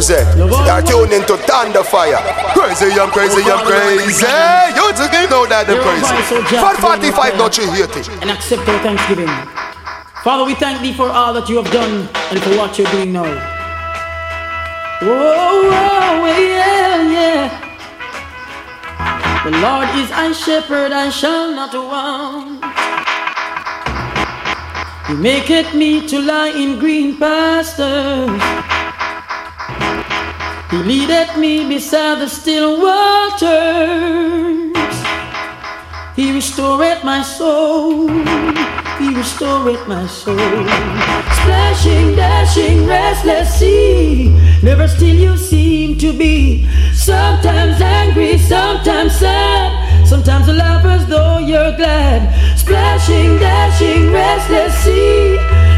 represent. You're tuned into Tando Fire. Crazy, I'm crazy, I'm crazy. You just know that I'm crazy. 445, not you hate it. And accept our thanksgiving. Father, we thank thee for all that you have done and for what you're doing now. Whoa, whoa, yeah, yeah. The Lord is my shepherd, I shall not want. He maketh me to lie in green pastures. He leadeth me beside the still waters. He restoreth my soul. He restoreth my soul. Splashing, dashing, restless sea. Never still you seem to be. Sometimes angry, sometimes sad. Sometimes laugh as though you're glad. Splashing, dashing, restless sea.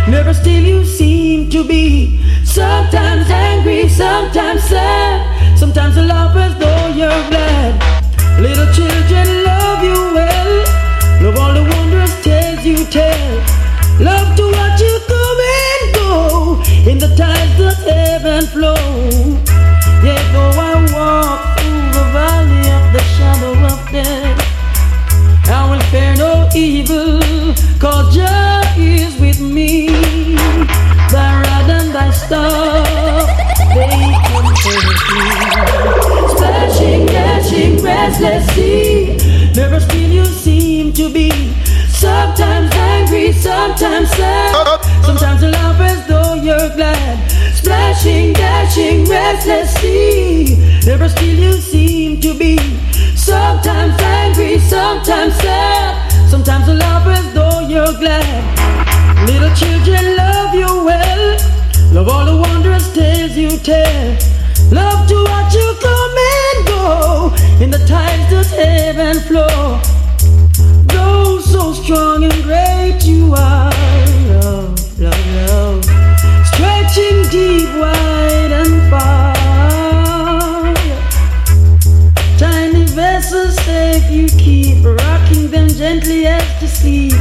Never still you seem to be. Sometimes angry, sometimes sad. Sometimes laugh as though you're glad. Little children love you well. Love all the wondrous tales you tell. Love to watch you come and go in the tides that ebb and flow. Yet though I walk through the valley of the shadow of death, I will fear no evil, cause Jah is with me. Sea, never still you seem to be. Sometimes angry, sometimes sad, uh, uh. sometimes you laugh as though you're glad. Splashing, dashing, restless sea, never still you seem to be. Sometimes angry, sometimes sad, sometimes you laugh as though you're glad. Little children love you well, love all the wondrous tales you tell. Love to that ebb flow. Though so strong and great you are, love, love, love, stretching deep, wide and far. Tiny vessels safe you keep, rocking them gently as to sleep.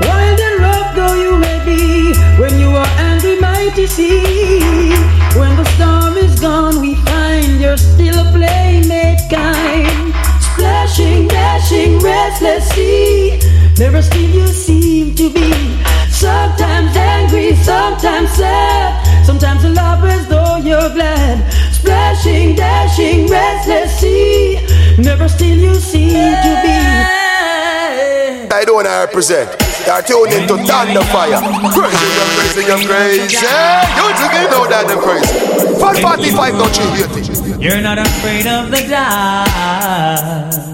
Wild and rough though you may be, when you are angry, mighty sea. When the storm is gone, we find you're still a playmate kind. Splashing, dashing, restless sea. Never still you seem to be. Sometimes angry, sometimes sad. Sometimes you laugh as though you're glad. Splashing, dashing, restless sea. Never still you seem to be. I don't wanna represent. You're tuned into Tando Fire. Crazy, I'm crazy, I'm crazy. You just know that I'm crazy. 445, not you hate it. You're not afraid of the dark.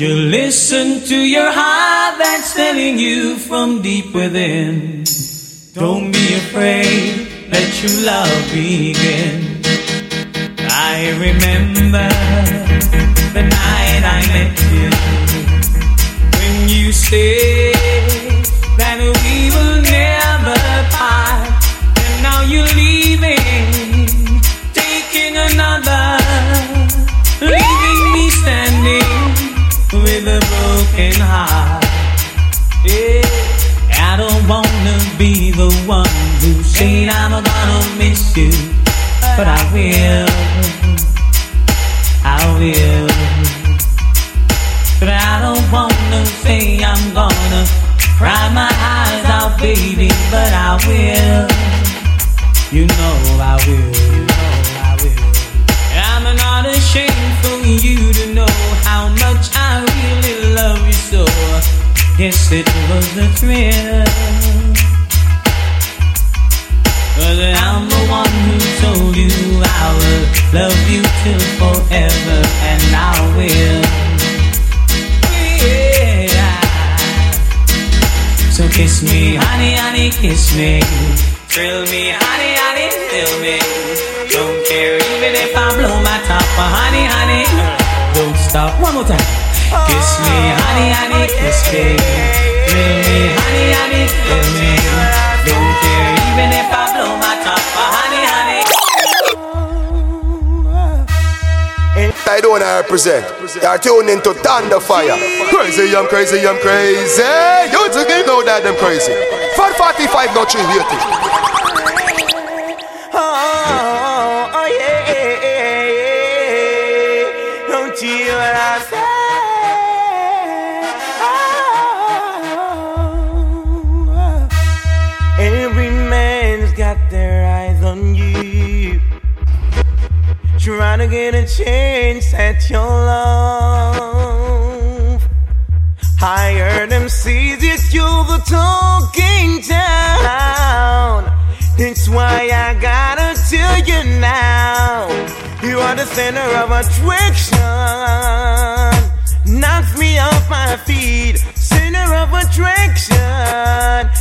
You listen to your heart that's telling you from deep within. Don't be afraid, let your love begin. I remember the night I met you when you said that we will never part, and now you're leaving, a broken heart. Yeah, I don't wanna be the one who said I'm gonna miss you, but I will. I will. But I don't wanna say I'm gonna cry my eyes out, baby, but I will. You know I will. You know I will. I'm not ashamed for you to know Yes, it was a thrill. But I'm the one who told you I will love you till forever, and I will. Yeah. So kiss me, honey, honey, kiss me. Thrill me, honey, honey, thrill me. Don't care even if I blow my top, honey, honey, don't stop. One more time. Kiss me, honey, honey, kiss me. Feel me, honey, honey, feel me. Don't care even if I blow my top, honey, honey. I don't wanna represent. You're tuned into Tandofire. Crazy, I'm crazy, I'm crazy. You think know that I'm crazy? 445, not 380. Oh, oh, yeah, yeah, yeah, yeah. Don't you To get a chance at your love. Heard them say that you're the talking town. That's why I gotta tell you now. You are the center of attraction. Knocks me off my feet. Center of attraction.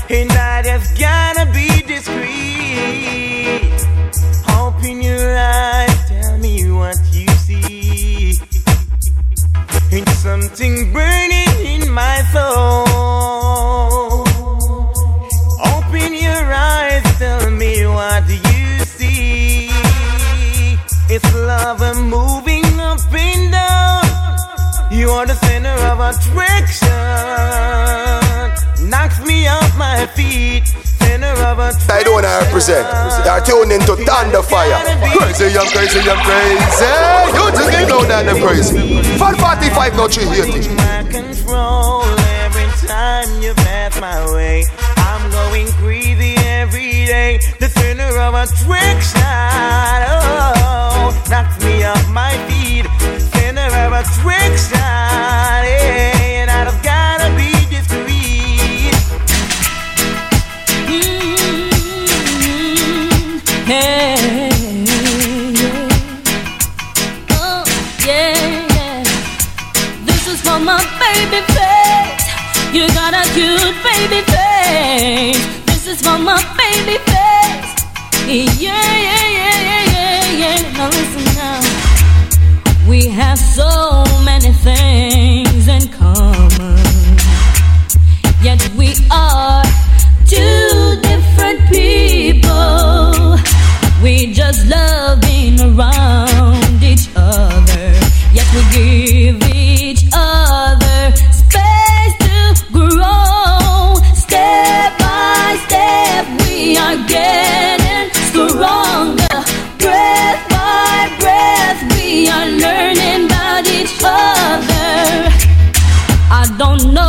And I just gotta be discreet. What you see. It's something burning in my soul. Open your eyes, tell me what you see. It's love moving up and down. You are the center of attraction. Knocks me off my feet. Center of attraction. I don't represent. You're tuned into Tando Fire. Crazy, I'm crazy, I'm crazy. You just ain't know that I'm crazy. 545, no 380. My control every time you pass my way. I'm going crazy every day. The center of attraction. Oh, knocks me off my feet. Center of attraction. Yeah, and I've gotta You got a cute baby face. This is for my baby face. Yeah, yeah, yeah, yeah, yeah, yeah. Now listen now. We have so many things in common. Yet we are two different people. We just love being around each other. Yet we give I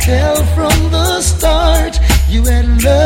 tell from the start you had love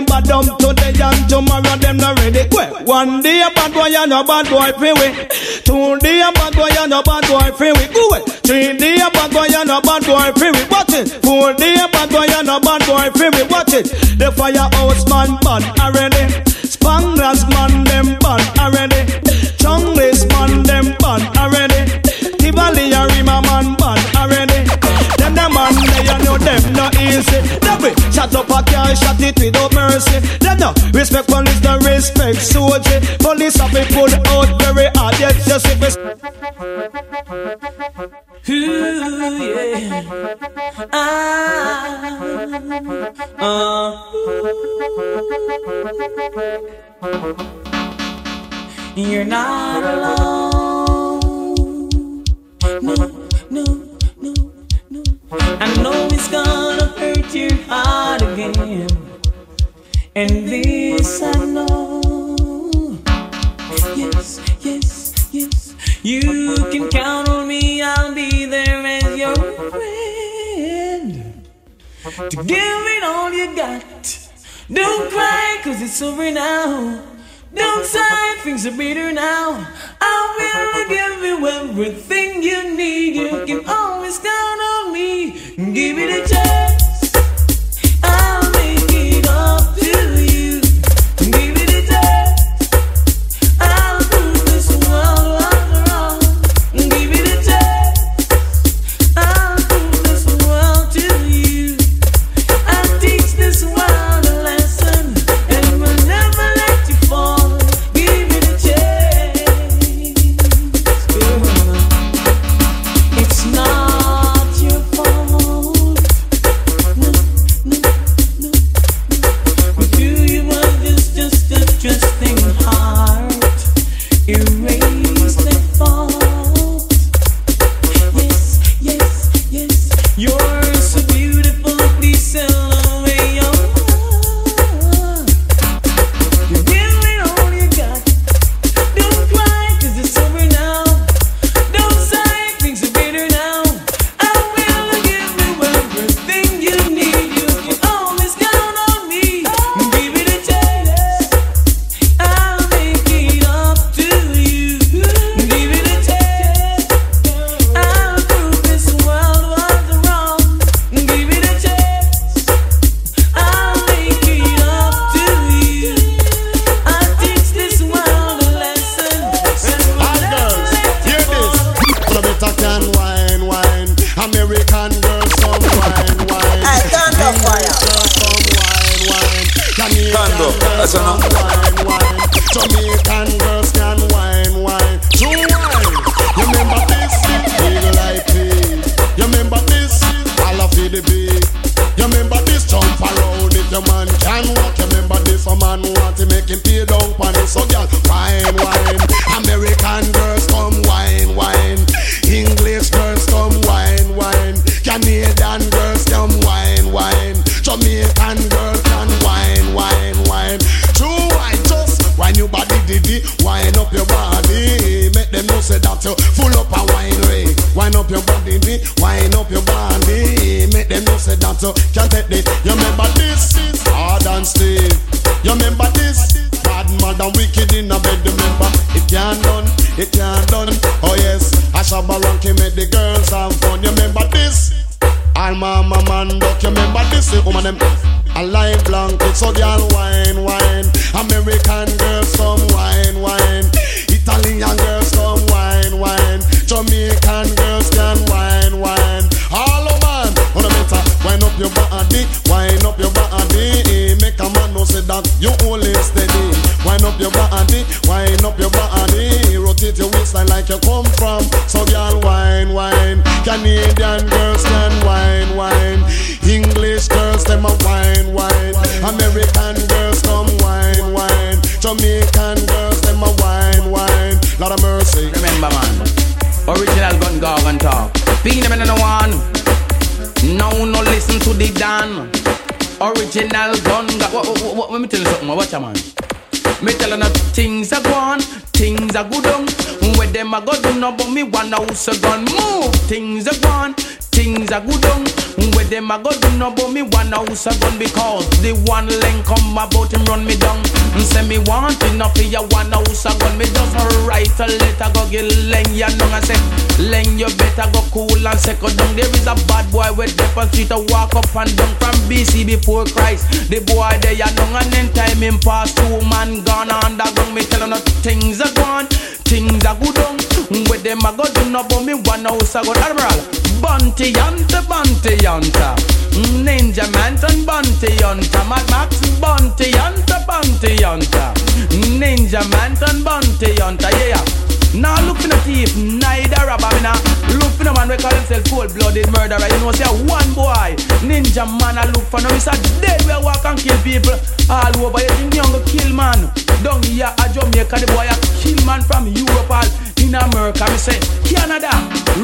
Them bad dumb today and tomorrow them not ready. Quick. One day a bad boy and a bad boy free we Two day a bad boy and a bad boy free way. Go away. Three day a bad boy and a bad boy free we Watch it. Four day a bad boy and a bad boy free we Watch it. The firehouse man bad already. Spanglers man them bad them not easy. That way, shut up, a can't shut it without mercy. Them no respect police, no respect soldier. Police have been pulled out very hard, Yes, just if it's. Ooh, yeah. Ah, uh, You're not alone. No, no. I know it's gonna hurt your heart again. And this I know. Yes, yes, yes. You can count on me, I'll be there as your friend. To give it all you got. Don't cry, cause it's over now. Downside, things are better now. I will give you everything you need. You can always count on me. Give it a chance. I'll be. All a man duck, you remember this? Woman them a light blanket, so girl wine, wine. American girls come wine, wine. Italian girls come wine, wine. Jamaican girls can wine, wine. All of man, on the better, wine up your body, wine up your body. Make a man know say that you only steady. Wine up your body, wine up your body. Rotate your waistline like you come from. So girl wine, wine. Canadian girls can wine, wine. English girls them a wine, wine. American girls come wine, wine. Jamaican girls them a wine, wine. Lot of mercy. Remember man, original gun gargan talk. Being them in the one. No, no listen to the Dan. Original gun. Ga- what, what, what, let me tell you something. Watch a man. Me tell you things are gone, things are good on. Where them a go do no, but me one house a gun move. Things are gone, things are good on. Where them a go do no, but me one house a gun because the one link come about him run me down. And say me want enough for your one house a gun. Me just write a letter go get Leng ya know and say Leng you better go cool and second down. There is a bad boy with death on street to walk up and down from BC before Christ. The boy there ya know and then time him pass two man gone underground. Me tell no things are gone, things are good on. With them a go do no but me one house a gun. Admiral, Bunty Hunter, Bunty Hunter. Ninja Manton, Bunty Hunter. Mad Max, Bunty Hunter, Bunty Hunter. Ninja Manton, Bunty Hunter. Yeah, Now look for no thief, neither robber. Me now look for no man we call himself cold-blooded murderer. You know, say one boy, ninja man. I look for no. It's a dead we walk and kill people all over. You think you gonna kill man? Down here a Jamaica, the boy a kill man from Europe all in America. Me say Canada,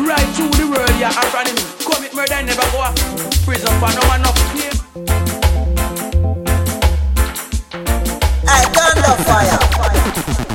right through the world. Yeah, I from him commit murder, never go a prison for no man no pay. I turn the fire.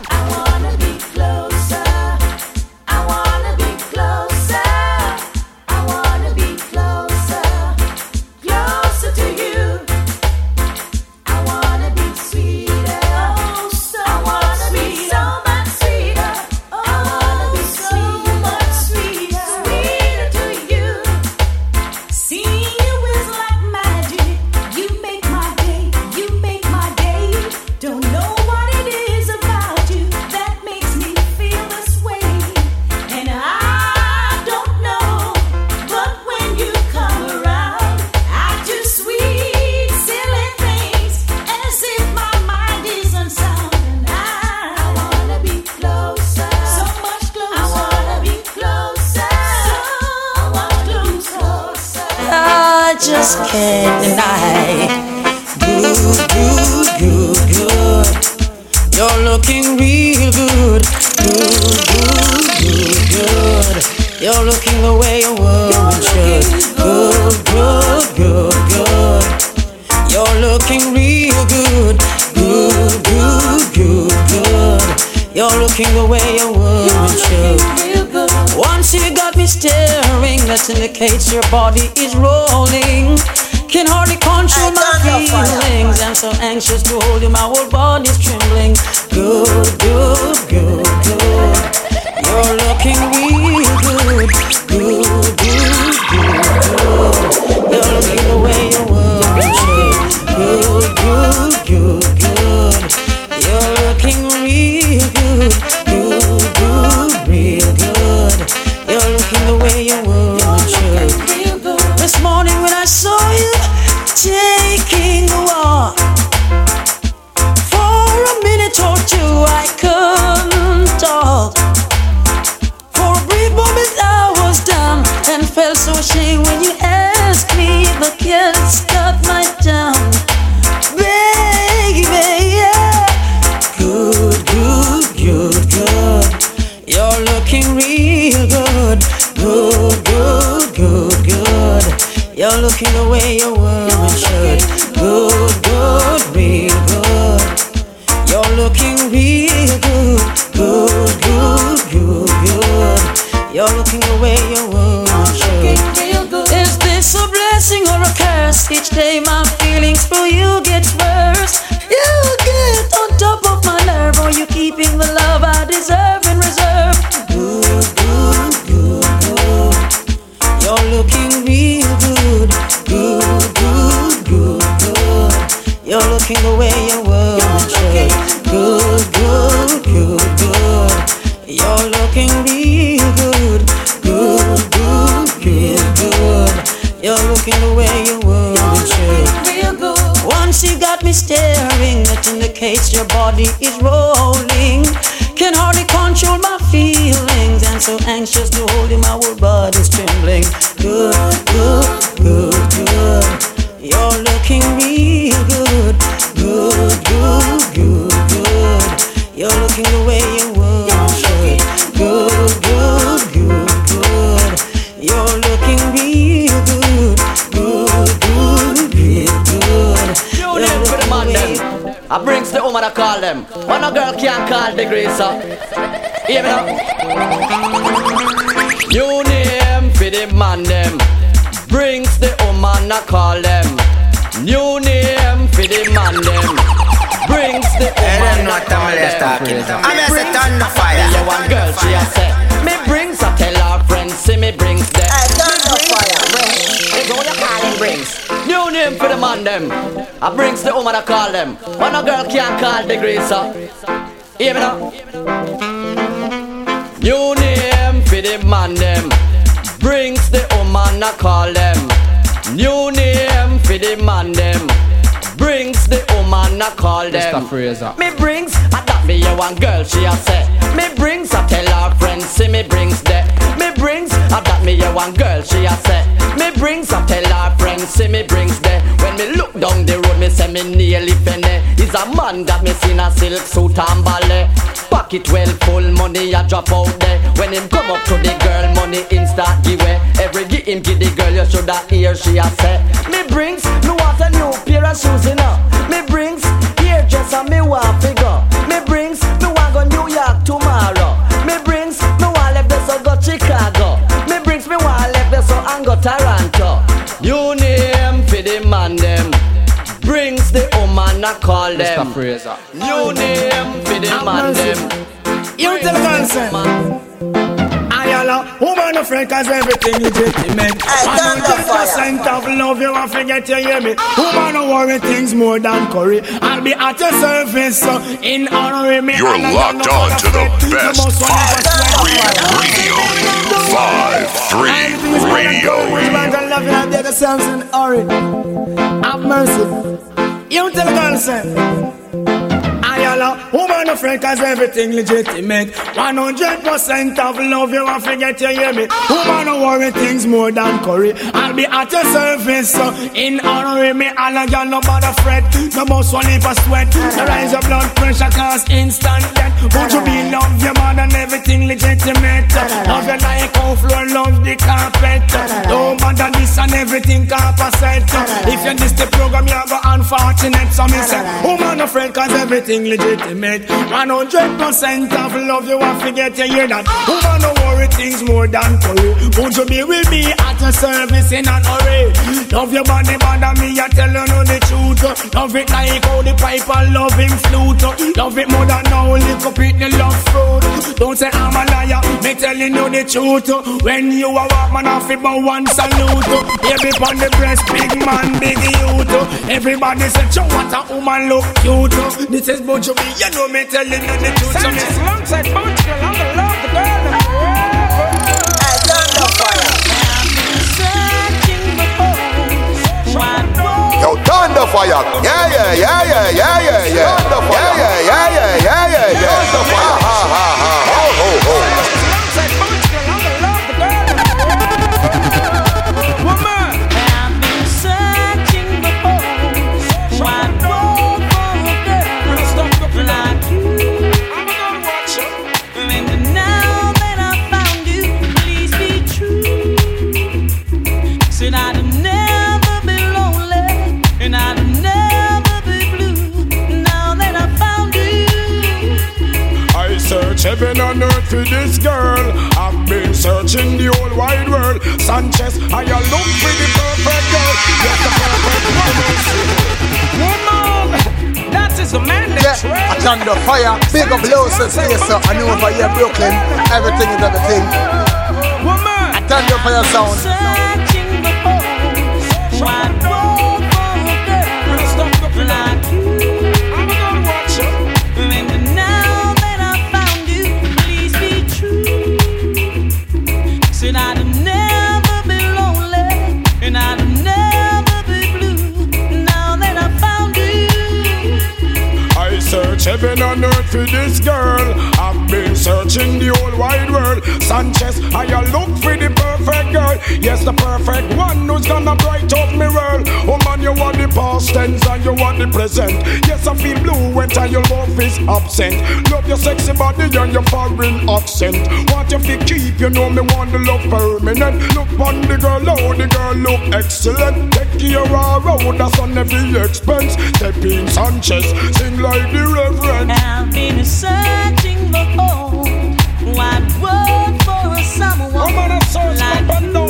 Just can't deny. Good, good, good, good. You're looking real good. Good, good, good, good. You're looking the way a woman should. Good, good, good, good. You're looking real good. Good, good, good, good. You're looking the way a woman should. Once you got me staring, that indicates your body is rolling. Can hardly control my feelings. I'm so anxious to hold you, my whole body's trembling. Good, good, good, good. You're looking real good. Good, good, good, good. You're looking the way you woman should. Good, good, good, good. You're looking real. Good, them. When a girl can't call the gracer. Hear me now. New name for the man them. Brings the woman I call them. New name for the man them. Brings the woman I call them. I'm a set on the fire. A one girl she a say. Me brings I tell New name for the man them. I brings the woman I call them. When a girl can't call the gracer. Uh. Hear me now. New name for the man them. Brings the woman I call them. New name for the man them. Brings the woman I call them. Mr. Fraser. Uh. Me brings, I that me a one girl she a say. Me brings, I tell her friends see me brings that. Me brings, I that me a one girl she a say. Me brings, I tell her friends see me brings that. When me look down the road, me say me nearly penny. Is a man that me seen a silk suit and ballet. Pocket well full, money a drop out there. When him come up to the girl, money instant give way. Every give him give the girl, you shoulda hear she a say. Me brings, me want a new pair of shoes you know. Me brings, here just a me want figure. Call them. Mr. Fraser. New name for the man them. You tell the girl, say. Ayala, woman of friend cause everything legitimate. turn the 100% of love you want forget you hear me. Woman don't worry things more than curry. I'll be at your service so in honor of me. You're locked on to the best 5-3 radio. Five three radio. love you and take yourselves in hurry. Have mercy. You tell the girl, Ayala, woman of friend cause everything legitimate 100% of love you want forget you hear me? Woman don't worry things more than curry. I'll be at your service so in honor of me All a girl no bother fret. No must one leave a sweat. The rise of blood pressure cause instant death. Would you be love your man and everything legitimate Love you like how floor love the carpet. No matter this and everything composite If you miss the program you go unfortunate So me say woman no friend cause everything legitimate 100% of love you want forget you hear that? Woman no worry things more than curry Would you be with me at your service in an hurry? Love your body bother me I tell you know the truth. Love it like how the pipe and love him flute. Love it more than how lick up the love fruit. Don't say I'm a liar Me telling you the truth. When you a walk man off it but one salute. Baby on the breast big man big youth. Everybody say Joe what a woman look cute. This is Buju B you know me telling you the truth so me say alongside Bounty Girl, I'm gonna love the girl and I turn the fire. Yo, Tando Fire. Yeah, yeah, yeah, yeah, yeah, yeah, yeah. Tando Fire. Yeah, yeah, yeah, yeah, yeah, heaven and earth for this girl. I've been searching the whole wide world. Sanchez, I am look for the perfect girl. Yes, the perfect woman. Woman, that is a man yeah, I turned the fire, bigger blows and say so. I knew over here, Brooklyn, everything is everything. Woman, I turned the fire sound. Heaven on earth for this girl been searching the whole wide world. Sanchez, I look for the perfect girl. Yes, the perfect one who's gonna bright up my world. Oh man, you want the past tense and you want the present. Yes, I feel blue when your love is absent. Love your sexy body and your foreign accent. What if you keep? You know me want the love permanent. Look on the girl, oh the girl look excellent. Take you of road, oh, that's on every expense. Step in Sanchez, sing like the reverend. I've been searching the cold. I'd for someone like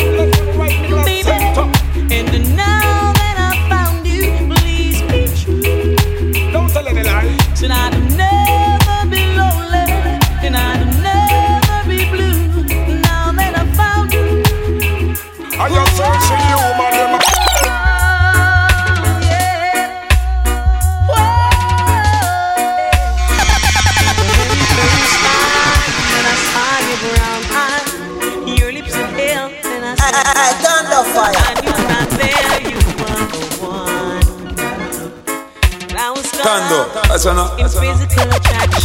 cantando. Eso no. Eso no.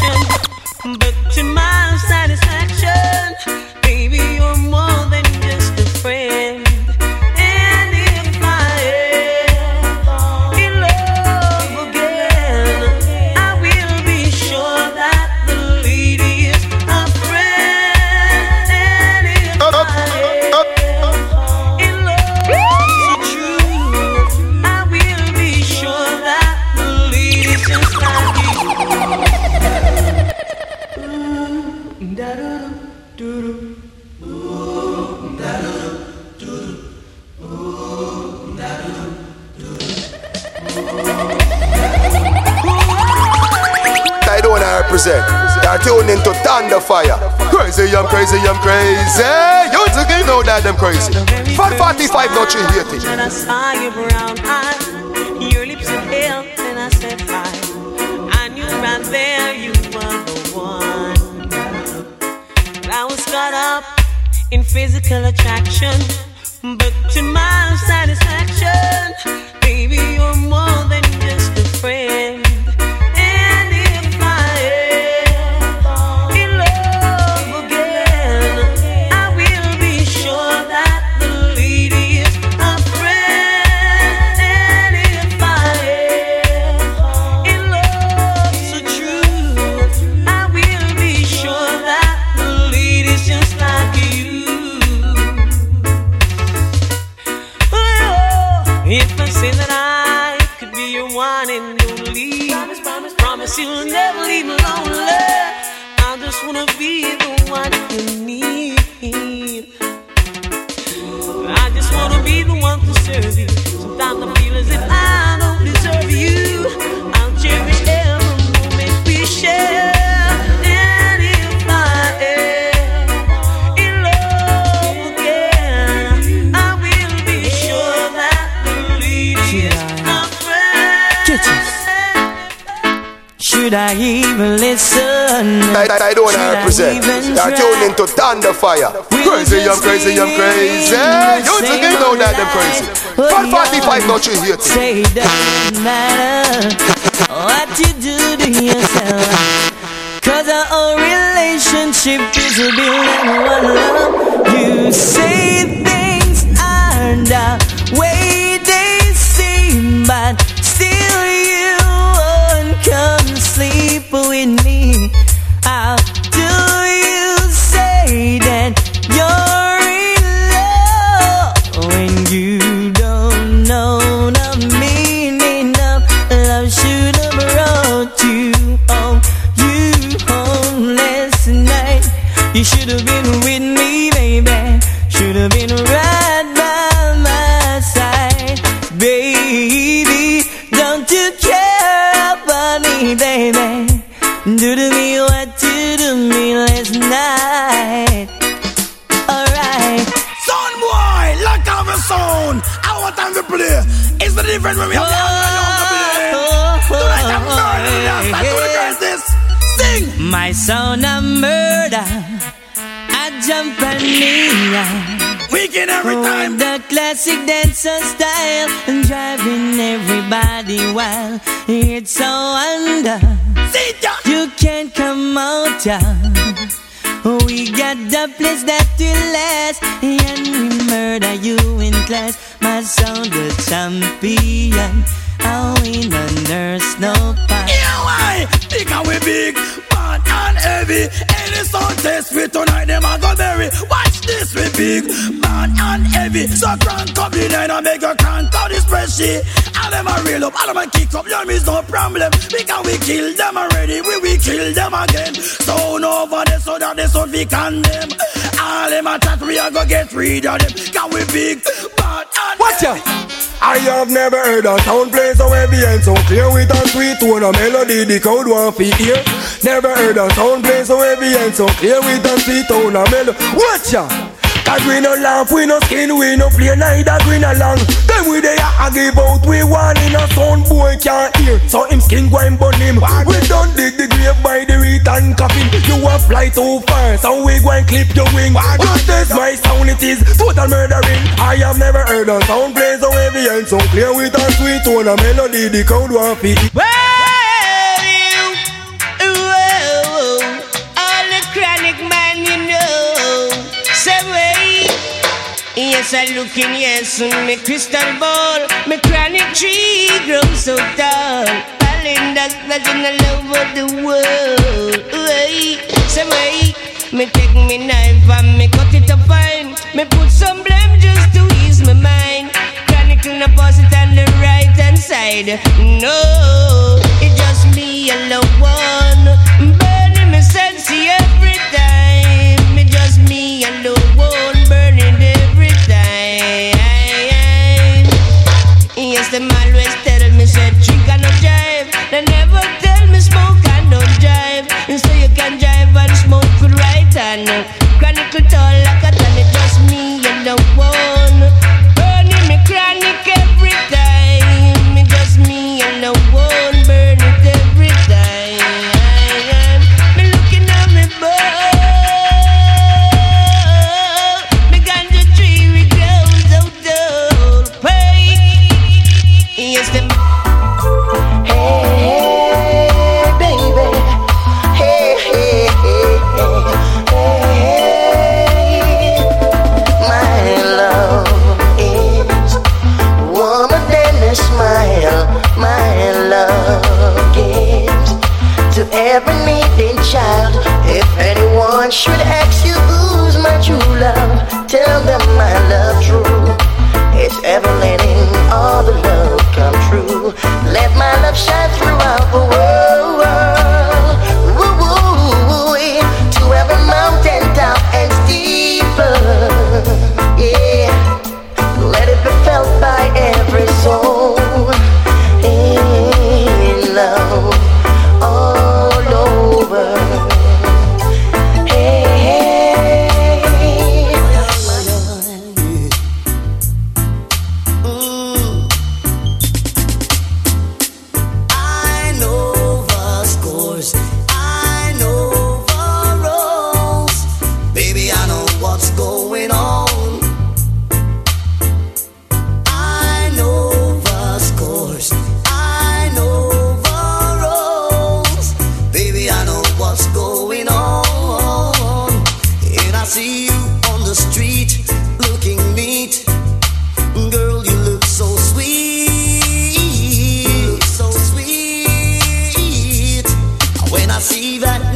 when a saw Don't you hear me? Say it doesn't matter what you do to yourself. Cause our own relationship is a building one love. You say class. My sound, the champion. I win a nurse, no pain. Yeah, why? Because we big, bad and heavy. Any sound test we tonight, them a go bury. Watch this, we big, bad and heavy. So crank up the line and make a crank out this spreadsheet. All them a real up, all them a kick up, your is no problem. Because we kill them already, we will kill them again. Sound over there so that they sound we condemn. All them a chat, we a go get rid of them. Can we big, bad and Watch out! I have never heard a sound play so heavy and so clear with a sweet tone of melody the crowd want to hear. Never heard a sound play so heavy and so clear with a sweet tone of melody. Watch out! Cause we no laugh, we no skin, we no play neither green along. Then we there I give out, we one in a sound boy can't hear. So him skin go and burn him. We don't dig the grave by the return coffin. You a fly too far, so we go and clip your wing. Just this my sound, it is total murdering. I have never heard a sound play so heavy and so clear with a sweet tone of melody. The crowd want to Yes, I look in, yes, me crystal ball, me chronic tree grows so tall. Pollen dust buzzing all over the world. Wait, say wait. Me take me knife and me cut it up fine. Me put some blame just to ease my mind. Chronicle the posit on the right hand side. No, it's just me alone. Child. If anyone should ask you who's my true love, tell them my love true. It's ever letting all the love come true. Let my love shine throughout the world. see that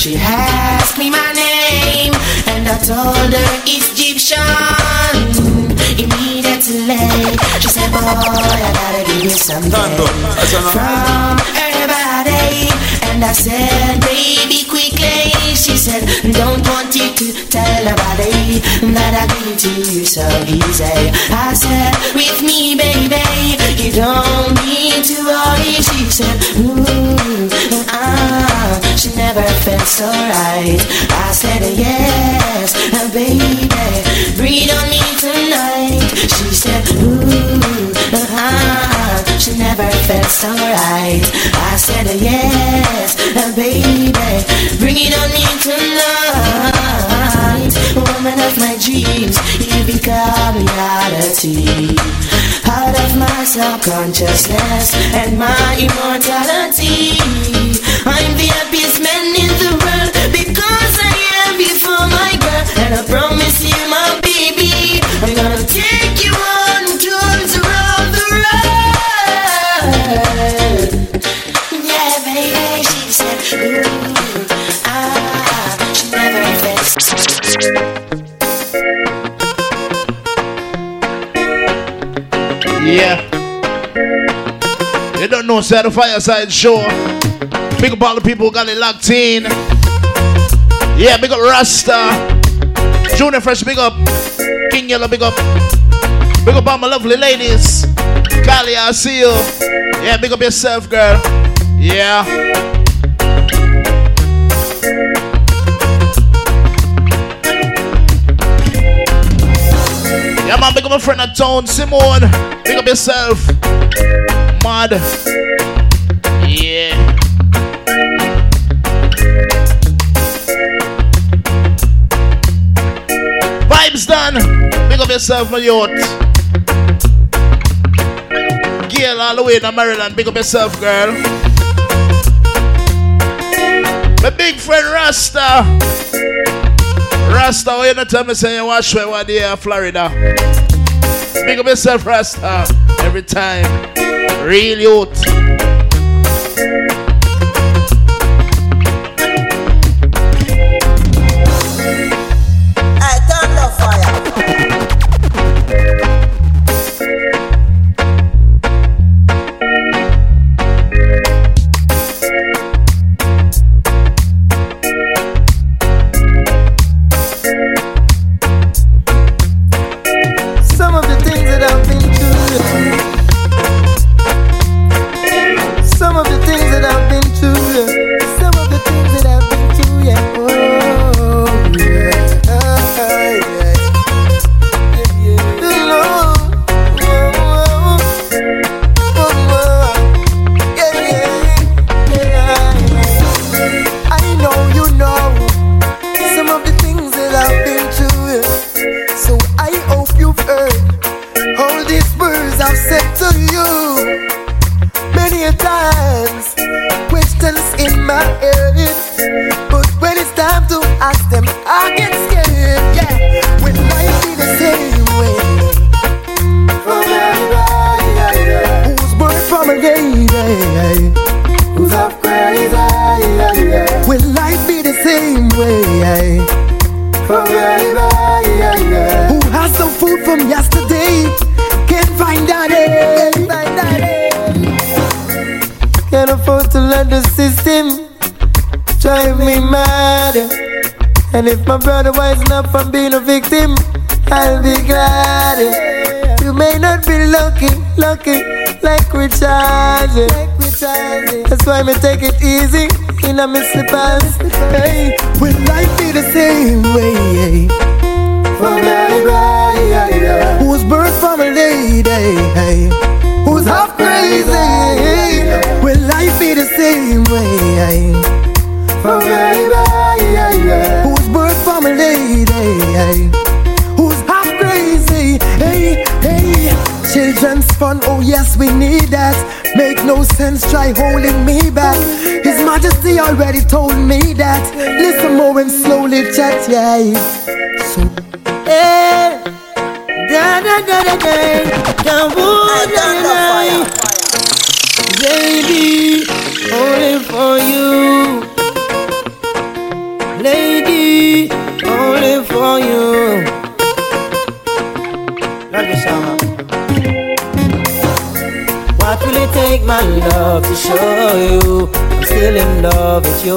She asked me my name, and I told her it's Egyptian. Immediately, she said, Boy, I gotta give you something from her body. And I said, Baby, quickly. She said, Don't want you to tell nobody that I give it to you so easy. I said, With me, baby, you don't need to worry. She said, Ooh, ah, never felt so right. I said, Yes, baby, breathe on me tonight. She said, Ooh, ah, she never felt so right. I said, Yes, baby, bring it on me tonight. Woman of my dreams, you become reality. Out of my subconsciousness and my immortality. I'm the happiest man in the world because I am before my girl. And I promise you, my baby, I'm gonna take Yeah. You don't know, say the fireside show. Big up all the people who got it locked in. Yeah, big up Rasta. Junior Fresh, big up. King Yellow, big up. Big up all my lovely ladies. Kali, I see you. Yeah, big up yourself, girl. Yeah. Big friend at town, Simone. Pick up yourself. Mad. Yeah. Vibes done. Pick up yourself, my youth. Gail all the way to Maryland. Big up yourself, girl. My big friend Rasta. Rasta, why you not tell me say you wash away one day in Florida? Big up yourself, Rasta. Every time. Real youth. I've said to you many a times, questions in my head. But when it's time to ask them, I get scared. Yeah, will life be the same way? Who's born from a day? Who's up crazy? Will life be the same way? Who has some food from yesterday? people of the system drive me mad. And if my brother wise up from being a victim, I'll be glad. You may not be lucky, lucky, like we charge. That's why me take it easy in a me. Hey, will life be the same way? For Who's birthed from a lady? Who's half crazy? Will life feel the same way? Oh, for me, who's birth from a lady? Who's half crazy? Hey, hey. Children's fun, oh yes, we need that. Make no sense, try holding me back. His Majesty already told me that. Listen more and slowly chat, yeah. So, hey, da da da da da, da da da da, baby, only for you, lady, only for you. Love you, Shama. What will it take, my love, to show you I'm still in love with you?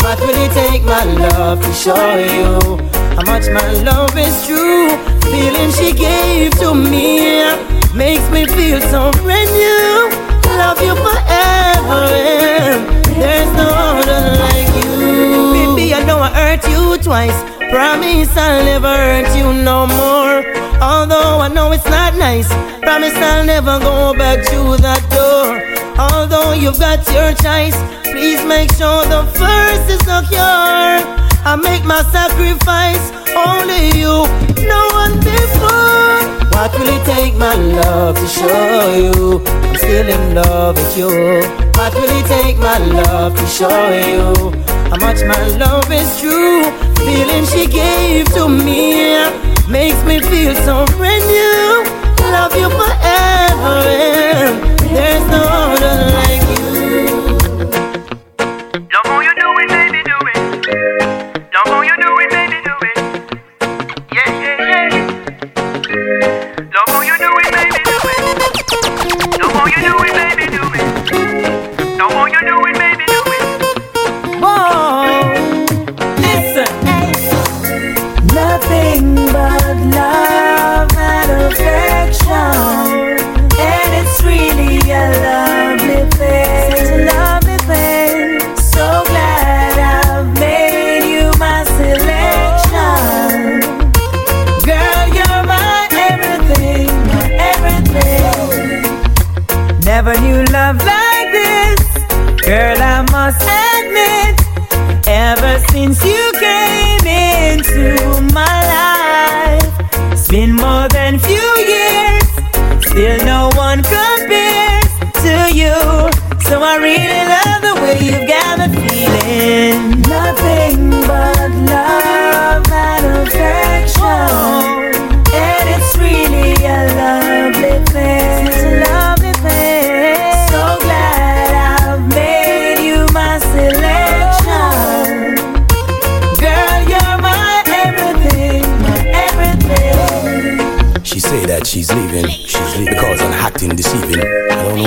What will it take, my love, to show you how much my love is true? Feeling she gave to me makes me feel so brand new. I love you forever, and there's no other like you. Baby, I know I hurt you twice. Promise I'll never hurt you no more. Although I know it's not nice, promise I'll never go back to that door. Although you've got your choice, please make sure the first is secure. I make my sacrifice, only you, no one before. What will it take, my love, to show you I'm still in love with you? What will it take, my love, to show you how much my love is true? Feeling she gave to me makes me feel so brand new. Love you forever, and there's no other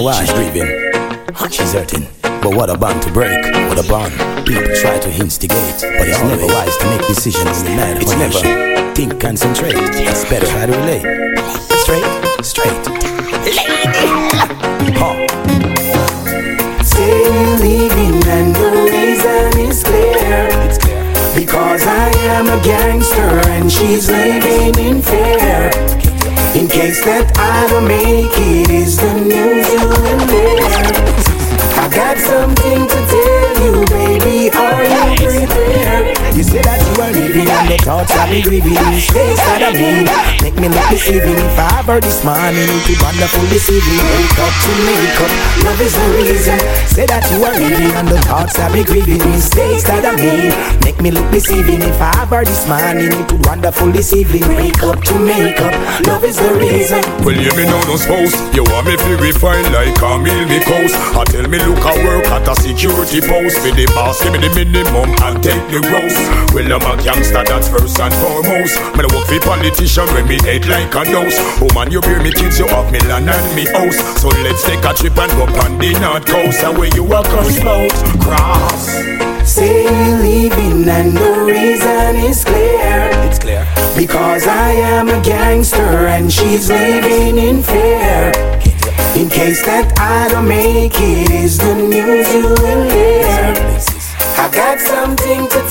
why she's grieving. She's hurting. But what a bond to break, what a bond. People try to instigate, but it's never wise to make decisions in the mad It's never think, concentrate. It's better try to relate. Straight, straight. Huh. Say you're leaving and the reason is clear. It's clear. Because I am a gangster and she's living in fear. In case that I don't make it, is the news you will hear. I got something to tell you, baby. Are you prepared? You say that you are leaving and the thoughts been grieving Mistakes that I made Make me look deceiving If I ever this morning It be wonderful this evening Wake up to make up Love is the reason Say that you are leaving and the thoughts I've been grieving Mistakes that I made Make me look deceiving If I ever this morning It be wonderful this evening Wake up to make up Love is the reason Well, you me know no spouse. You want me to refine like a meal me. I tell me look I work at a security post. Be the boss, give me the minimum and take the gross. Well, I'm a gangster, that's first and foremost. Me work for politician when me head like a nose. Oh, Woman, you bear me kids, you have me land and me house. So let's take a trip and go on the north coast. And where you walk cross boat, cross. Say you're leaving and the reason is clear. It's clear. Because I am a gangster and she's living in fear. In case that I don't make it, is the news you will hear. I got something to tell you, baby.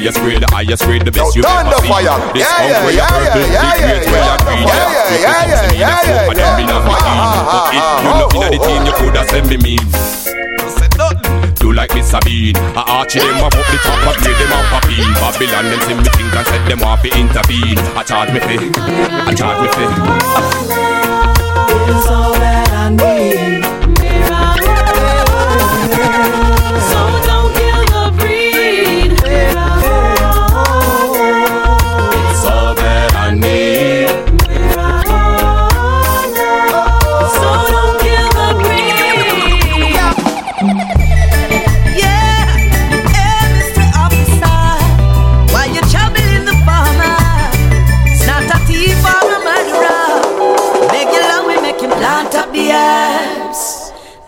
highest grade, the highest grade, the best you ever seen. This Yeah, skunk yeah, where purple, yeah, big yeah, grades yeah, where you yeah. green. Yeah, yeah, If you yeah, come to me, yeah, the four of them yeah, in a yeah. mean. But if you know inna the team, you coulda send me mean. Do like Miss Sabine I archie them up up the top and play them up a beam Babylon them see me think and set them off to intervene I charge me fee, I charge me fee Is all that I need.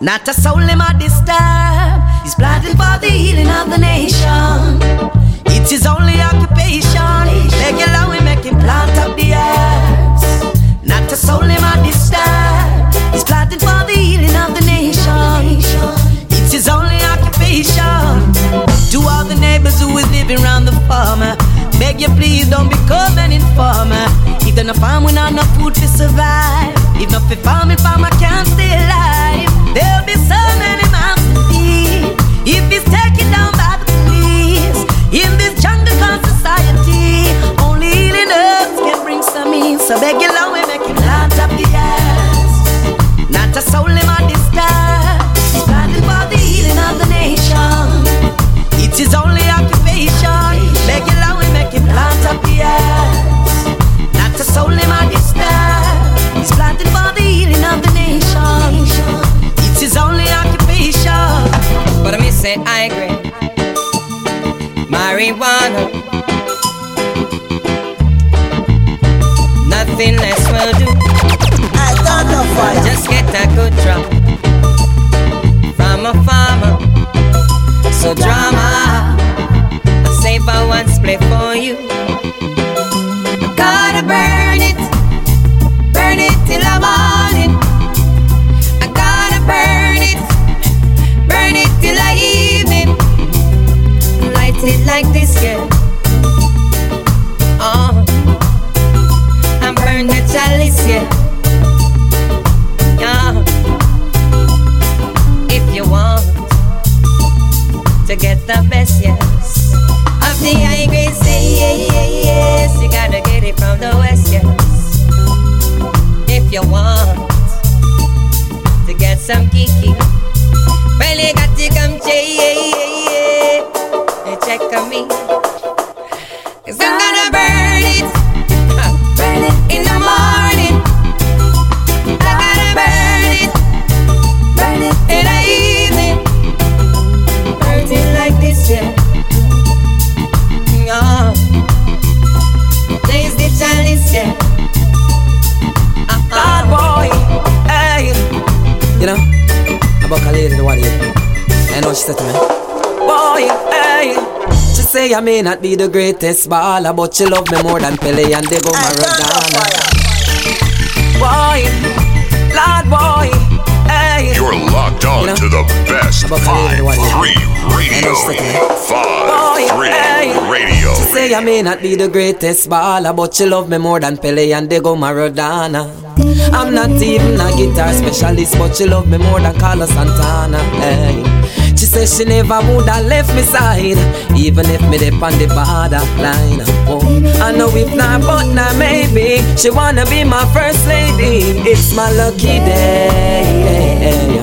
Not a soul him a disturb. He's planting for the healing of the nation. It's his only occupation. Long we make him plant up the herbs. Not a soul him a disturb. He's planting for the healing of the nation. It's his only occupation. To all the neighbors who is living around the farmer, beg you please don't become an informer. If they're not farm, we not enough food to survive. If not for farming, farmer can't stay alive. There'll be be the greatest baller, but she love me more than Pele and Diego Maradona. Boy, Lord boy, hey. You're locked on to the best 5-3 radio. 5-3 radio. She say I may not be the greatest baller, but she love me more than Pele and Diego Maradona. I'm not even a guitar specialist, but she love me more than Carlos Santana. Hey. Say she never would have left me side, even if me dip on the borderline. Oh. I know if not, but not maybe. She wanna be my first lady. It's my lucky day.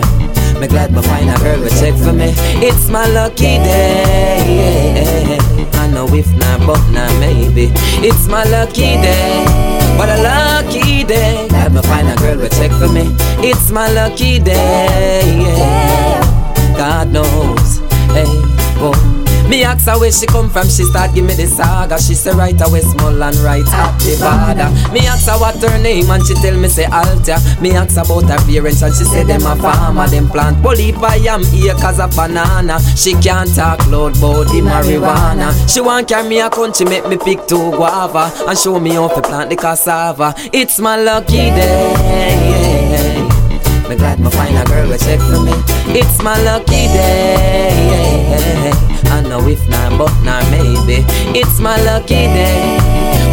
Me glad my find a girl will check for me. It's my lucky day. I know if not, but not maybe. It's my lucky day. What a lucky day. Glad me find a girl will check for me. It's my lucky day. God knows. Hey, whoa. Me ask her where she come from, she start give me the saga. She say right away small and right at the border. Me ask her what her name and she tell me say Alta. Me ask about her parents and she say them a farmer, them plant polyp I am acres of banana. She can't talk loud about the marijuana. She want carry me a country, make me pick two guava and show me how to plant the cassava. It's my lucky day. Me glad me find a girl will check for me. It's my lucky day. I know if not, but not maybe. It's my lucky day.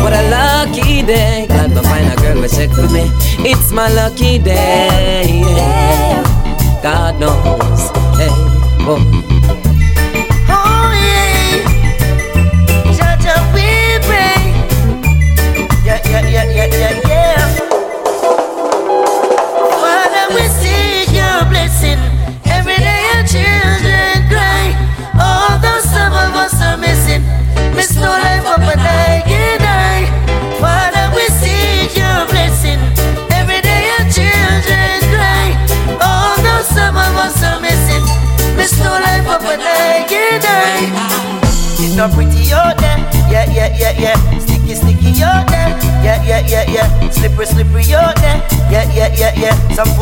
What a lucky day. Glad me find a girl will check for me. It's my lucky day. God knows. Hey. Oh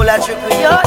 Full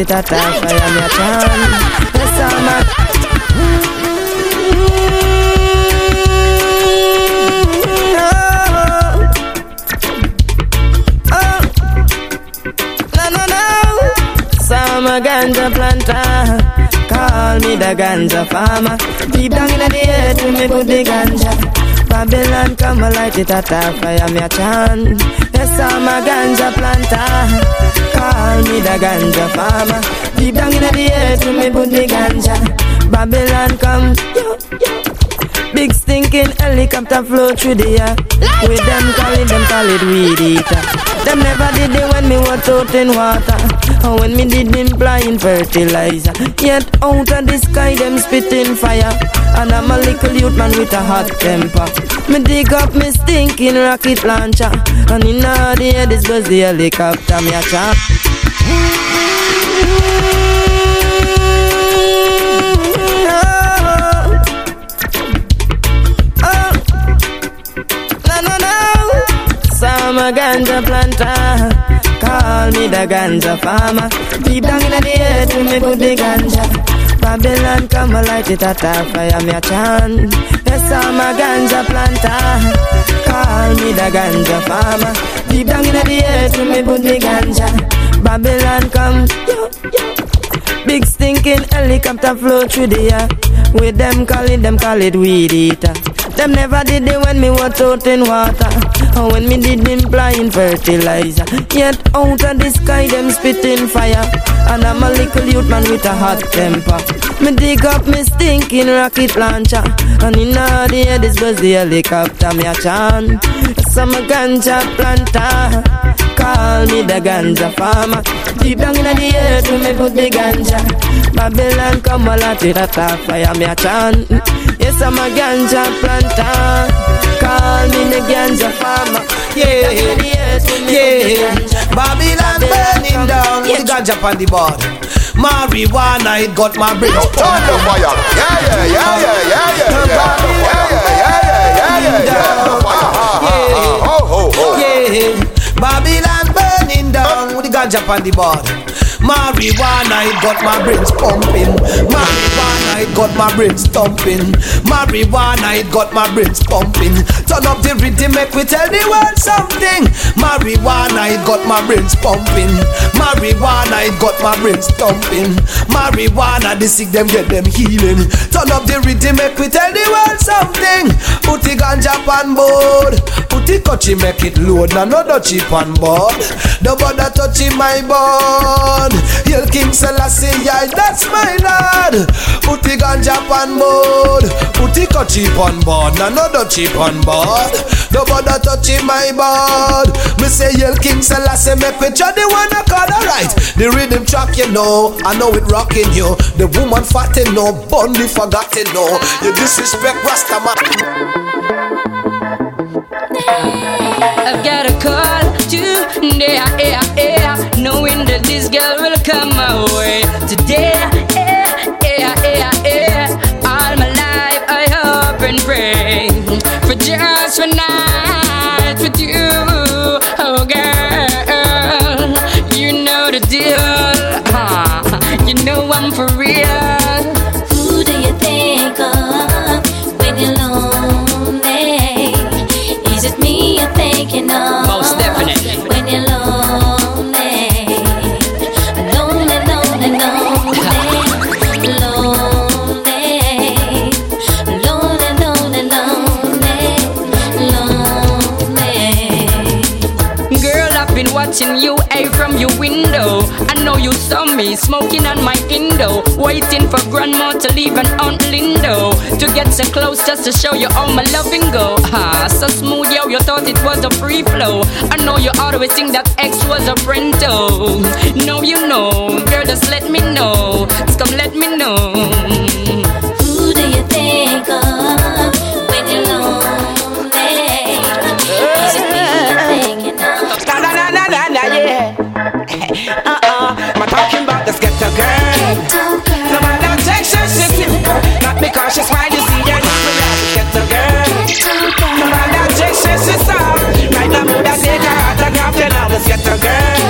it a fire, me a chant. Yes, I'm a I'm a ganja planter. Call me the ganja farmer. Come and light it at a fire, me a chant. Yes, I'm a ganja planter. Call me the ganja farmer. Deep down in the earth, me put the ganja. Babylon come, yo, yo. Big stinking helicopter flow through the air. With them calling them call it weed eater. Them never did it when me was out in water. Or when me did them blind fertilizer. Yet out of the sky, them spitting fire. And I'm a little youth man with a hot temper. Me dig up me stinking rocket launcher. And in the air, this was the helicopter, me a chop. Oh, oh, oh. I'm a ganja planter. Call me the ganja farmer. Deep down in the earth, me put the ganja. Babylon come and light it at a fire, me a chant. Yes, I'm a ganja planter. Call me the ganja farmer. Deep down in the earth, me put the ganja. Babylon come. Big stinking helicopter flow through the air. With them call it, them call it weed eater. Them never did it when me was out in water. When me did them blind fertilizer. Yet out of the sky, them spitting fire. And I'm a little youth man with a hot temper. Me dig up me stinking rocket launcher. And in the air, this was the helicopter, me a chant. Some ganja planter. Call me the ganja farmer. Deep down in the earth, me put the ganja. Babylon come a lot with a fire, me a chant. Yes, I'm a ganja planter. Call me the ganja farmer. Yeah, yeah. Babylon burning down with the ganja on the board. Marijuana, it got my brain. Thunder fire. Yeah, yeah, yeah, yeah, yeah, yeah. Yeah, yeah, yeah, yeah, yeah, yeah. Thunder fire. Ha, ha, ha. Ho, ho, ho. Yeah, Babylon burning down with the ganja on the board. Marijuana, it got my brains pumping. Marijuana, it got my brains thumping. Marijuana, it got my brains pumping. Turn up the rhythm, make we tell the world something. Marijuana, got my brains pumping. Marijuana, got my brains thumping. Marijuana, the sick them get them healing. Turn up the rhythm, make we tell the world something. Put the ganja on board. Put the coachy, make it load. Now no dutchy on board. The bother touching my board. Hail King Selassie, yeah, that's my lord. Put the ganja on board. Put the coachy on board. Now no dutchy on board. The bother touching my board. Me say Hail King Selassie, make try the one call alright. The rhythm track, you know, I know it rocking you. The woman fat, no, Bundy forgotten, no. You disrespect Rastaman. I've got a call today, yeah, yeah, knowing that this girl will come my way today. Just one night your window. I know you saw me smoking on my Indo, waiting for grandma to leave and Aunt Lindo to get so close just to show you all my loving go. Ah, so smooth, yo, you thought it was a free flow. I know you always think that X was a friend, though. No, you know, girl, just let me know. Just come let me know. Who do you think of talking about this ghetto girl. No matter Texas, she's simple. Not because she's white, you see her not this ghetto girl. No matter Texas, she's soft. Right now, mood I take her autograph, you know this ghetto girl.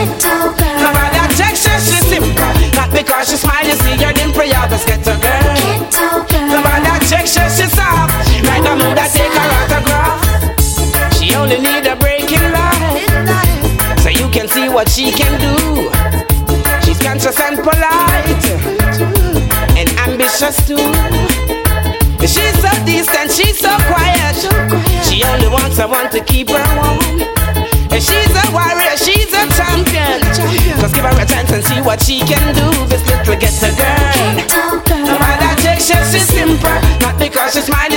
No matter Texas, she's simple. Not because she's smile, you see her dimple, yeah, this ghetto girl. No matter Texas, she's soft. Right now, mood I take her autograph. She only need a break in life So you can see what she can do Conscious and polite And ambitious too She's so distant, she's so quiet She only wants someone to keep her warm and she's a warrior, she's a champion. Just give her a chance and see what she can do. This little ghetto girl. No matter she's simple. Not because she's mine,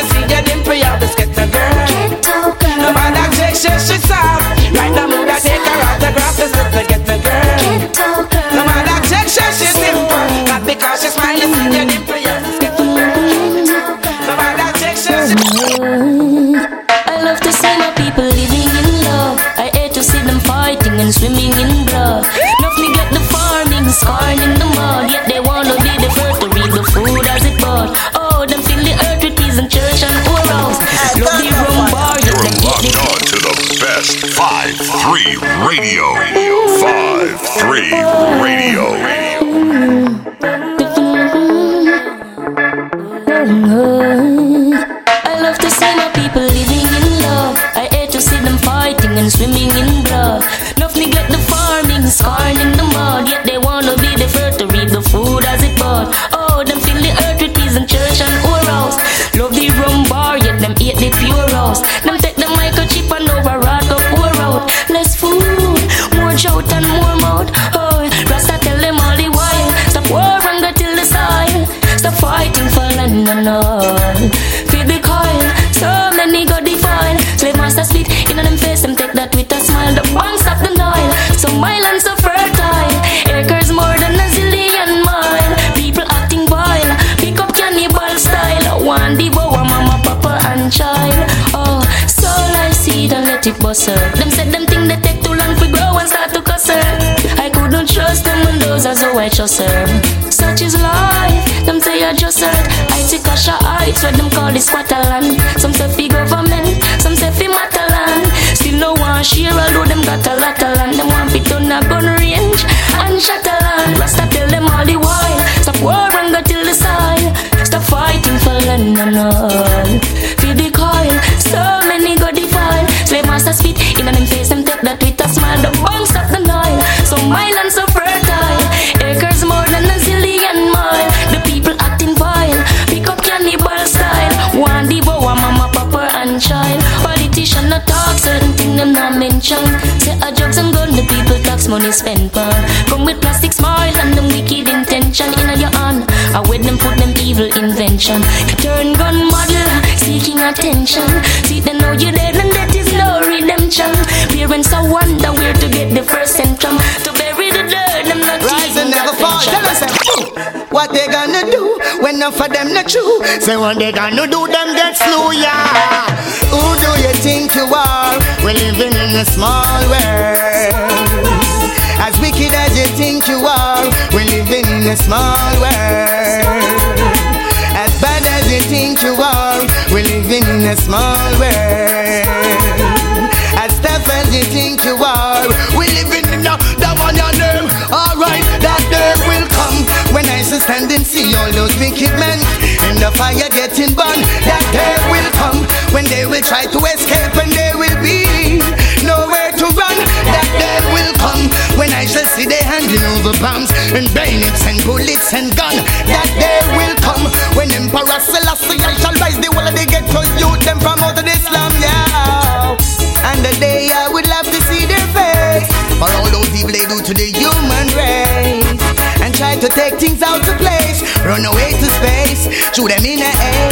best 5-3 radio. 5-3 radio. I so her. Such is life, them say I just heard. I take a shot heights, what them call the squatter land. Some say fi government, some say fi matter. Still no one share, although them got a lot of land. Them want fi turn a gun range and shatter land. Rasta tell them all the while, stop war and go till the soil. Stop fighting for land and all. Them not mention. Say a drugs and gun, the people tax money spend for. Come with plastic smile and them wicked intention in your hand. I with them put them evil invention. Turn gun model, seeking attention. See they know you dead and that is no redemption. Parents I wonder where to get the first centrum to bury the dead. Them not Rise and never attention. Tell us. What they gonna enough of them not true? Say what they gonna do, them get slew, yeah. Who do you think you are? We're living in a small world. As wicked as you think you are, we're living in a small world. As bad as you think you are, we're living in a small world. As tough as you think you are, we're living Jesus stand and see all those wicked men in the fire getting burned. That day will come when they will try to escape and they will be nowhere to run. That day will come when I shall see they handing over bombs and bayonets and bullets and gun. That day will come when Emperor Selassie I shall rise the wall and they get to youth them from out of Islam, yeah. And the day I would love to see their face for all those evil they do to the human race and try to take things out of place. Run away to space, through them in the air.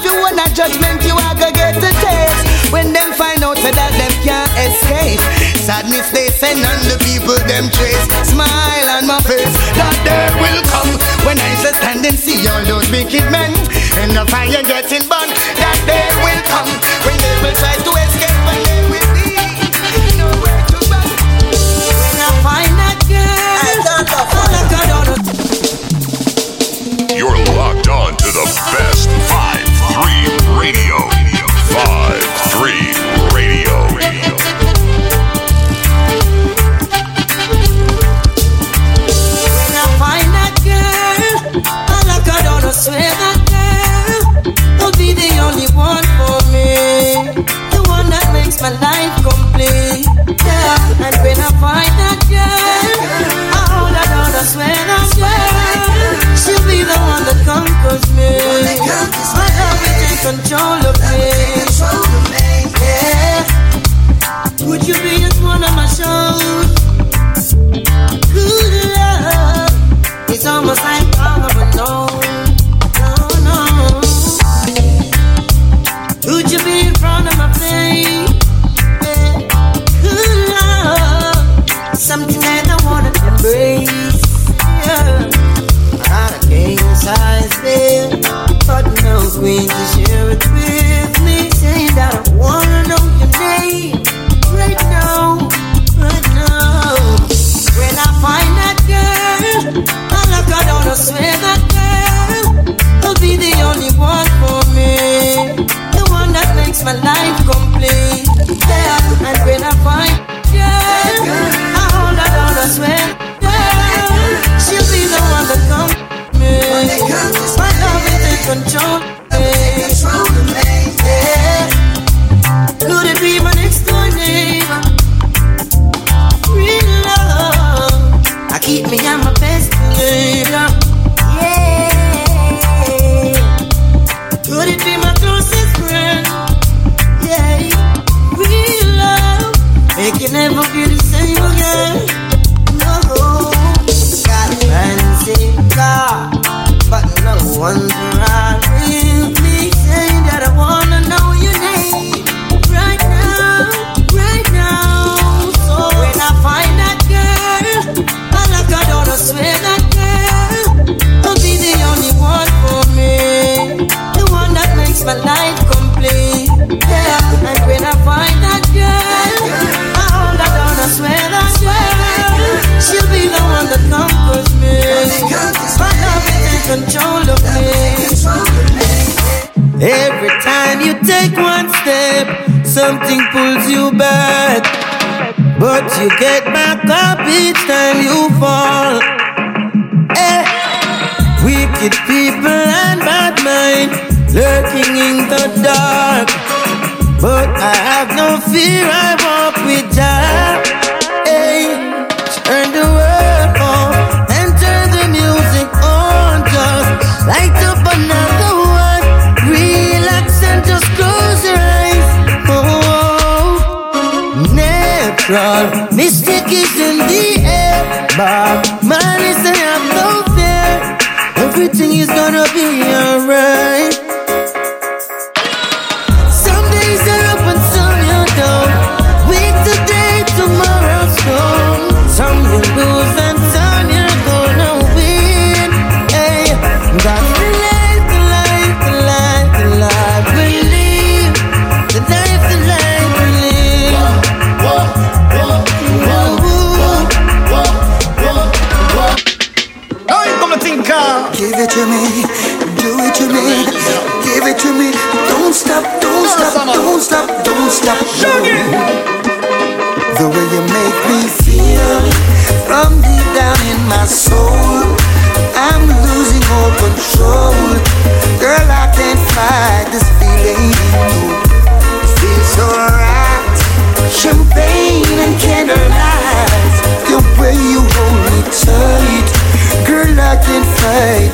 If you want a judgment, you are gonna get a taste. When them find out that them can't escape, sadness they send on the people them trace. Smile on my face, that day will come when I shall stand and see all those wicked men and the fire getting burned. That day will come when they will try to on to the best. control of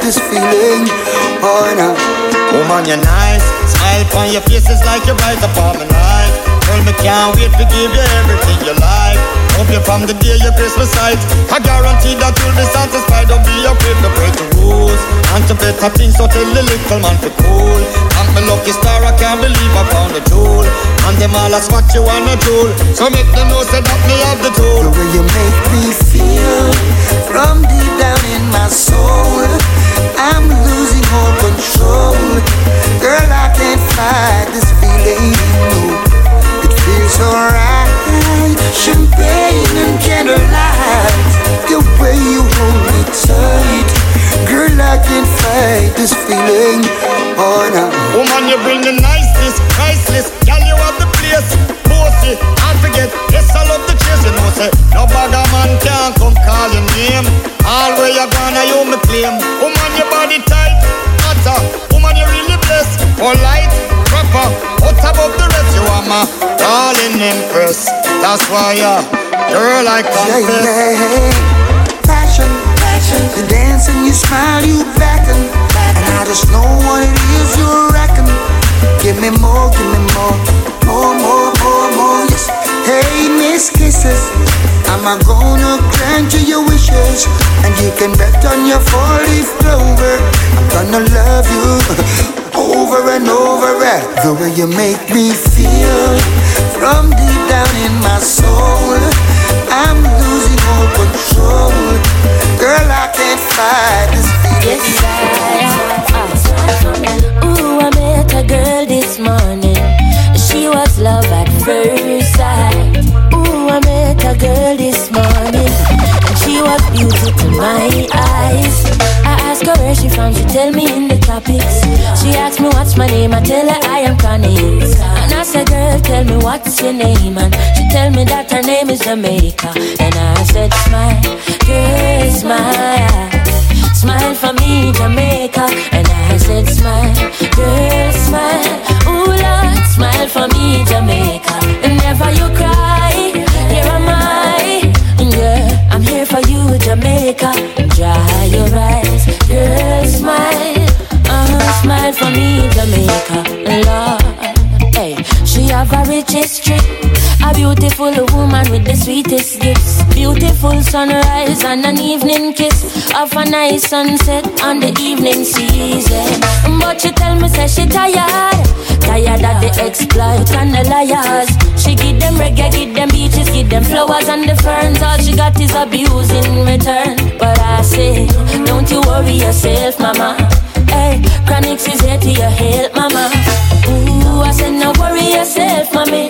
this feeling. Oh, no. Woman, you're nice. Smile on your face is like you bright up all my life. Girl, me can't wait to give you everything you like. Love you from the day your Christmas night. I guarantee that you'll be satisfied. Don't be afraid to break the rules and to better things. So tell the little man to cool. I'm a lucky star. I can't believe I found a jewel. And them all ask what you wanna jewel. So make them know say that me have the tool. The way you make me feel from deep down in my soul, I'm losing all control. Girl, I can't fight this feeling. No feels alright. Champagne and candlelight. The way you hold me tight. Girl, I can't fight this feeling. Oh no. Woman, you bring the niceness, priceless. Girl, you have the place. Bossy, I forget. Yes, I love the chase. You know, say, no bagger man can come call your name. All where you gonna, you me claim. Woman, your body tight, hotter. Woman, you really blessed. Polite, proper, out above the rest. You are my darling empress. That's why, uh, girl, I confess. Yeah, yeah. Passion, passion. You dance and you smile, you beckon. And I just know what it is you reckon. Give me more, give me more. More, more, more, more. Yes. Hey, Miss Kisses. Am I gonna grant you your wishes? And you can bet on your four-leaf clover. I'm gonna love you over and over. eh. The way you make me feel from deep down in my soul. I'm losing all control. Girl, I can't fight this feeling. Ooh, I met a girl this morning. She was love at first sight. Ooh, I met a girl this morning. And she was beauty to my eyes. I asked her where she from, she tell me in the topics. She asked me what's my name, I tell her I am Connie. And I said, girl, tell me what's your name. And she tell me that her name is Jamaica. And I said, smile, girl, smile. Smile for me, Jamaica. And I said, smile, girl, smile. Ooh, Lord, smile for me, Jamaica. And never you cry, here am I. Girl, I'm here for you, Jamaica. Dry your eyes, for me, Jamaica. Lord, hey, she have a rich history. A beautiful woman with the sweetest gifts. Beautiful sunrise and an evening kiss. Of a nice sunset on the evening season. But she tell me, say she tired. Tired of the exploit and the liars. She give them reggae, give them beaches, give them flowers and the ferns. All she got is abuse in return. But I say, don't you worry yourself, mama. Hey, Chronixx is here to your help, mama. Ooh, I said, no worry yourself, mommy.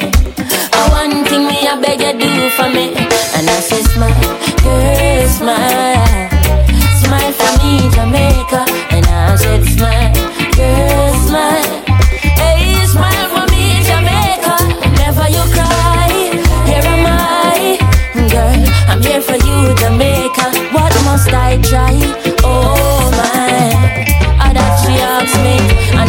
I one thing me, I beg you do for me. And I say, smile, girl, smile. Smile for me, Jamaica. And I said, smile, girl, smile. Hey, smile for me, Jamaica. Never you cry. Here am I. Girl, I'm here for you, Jamaica. What must I try?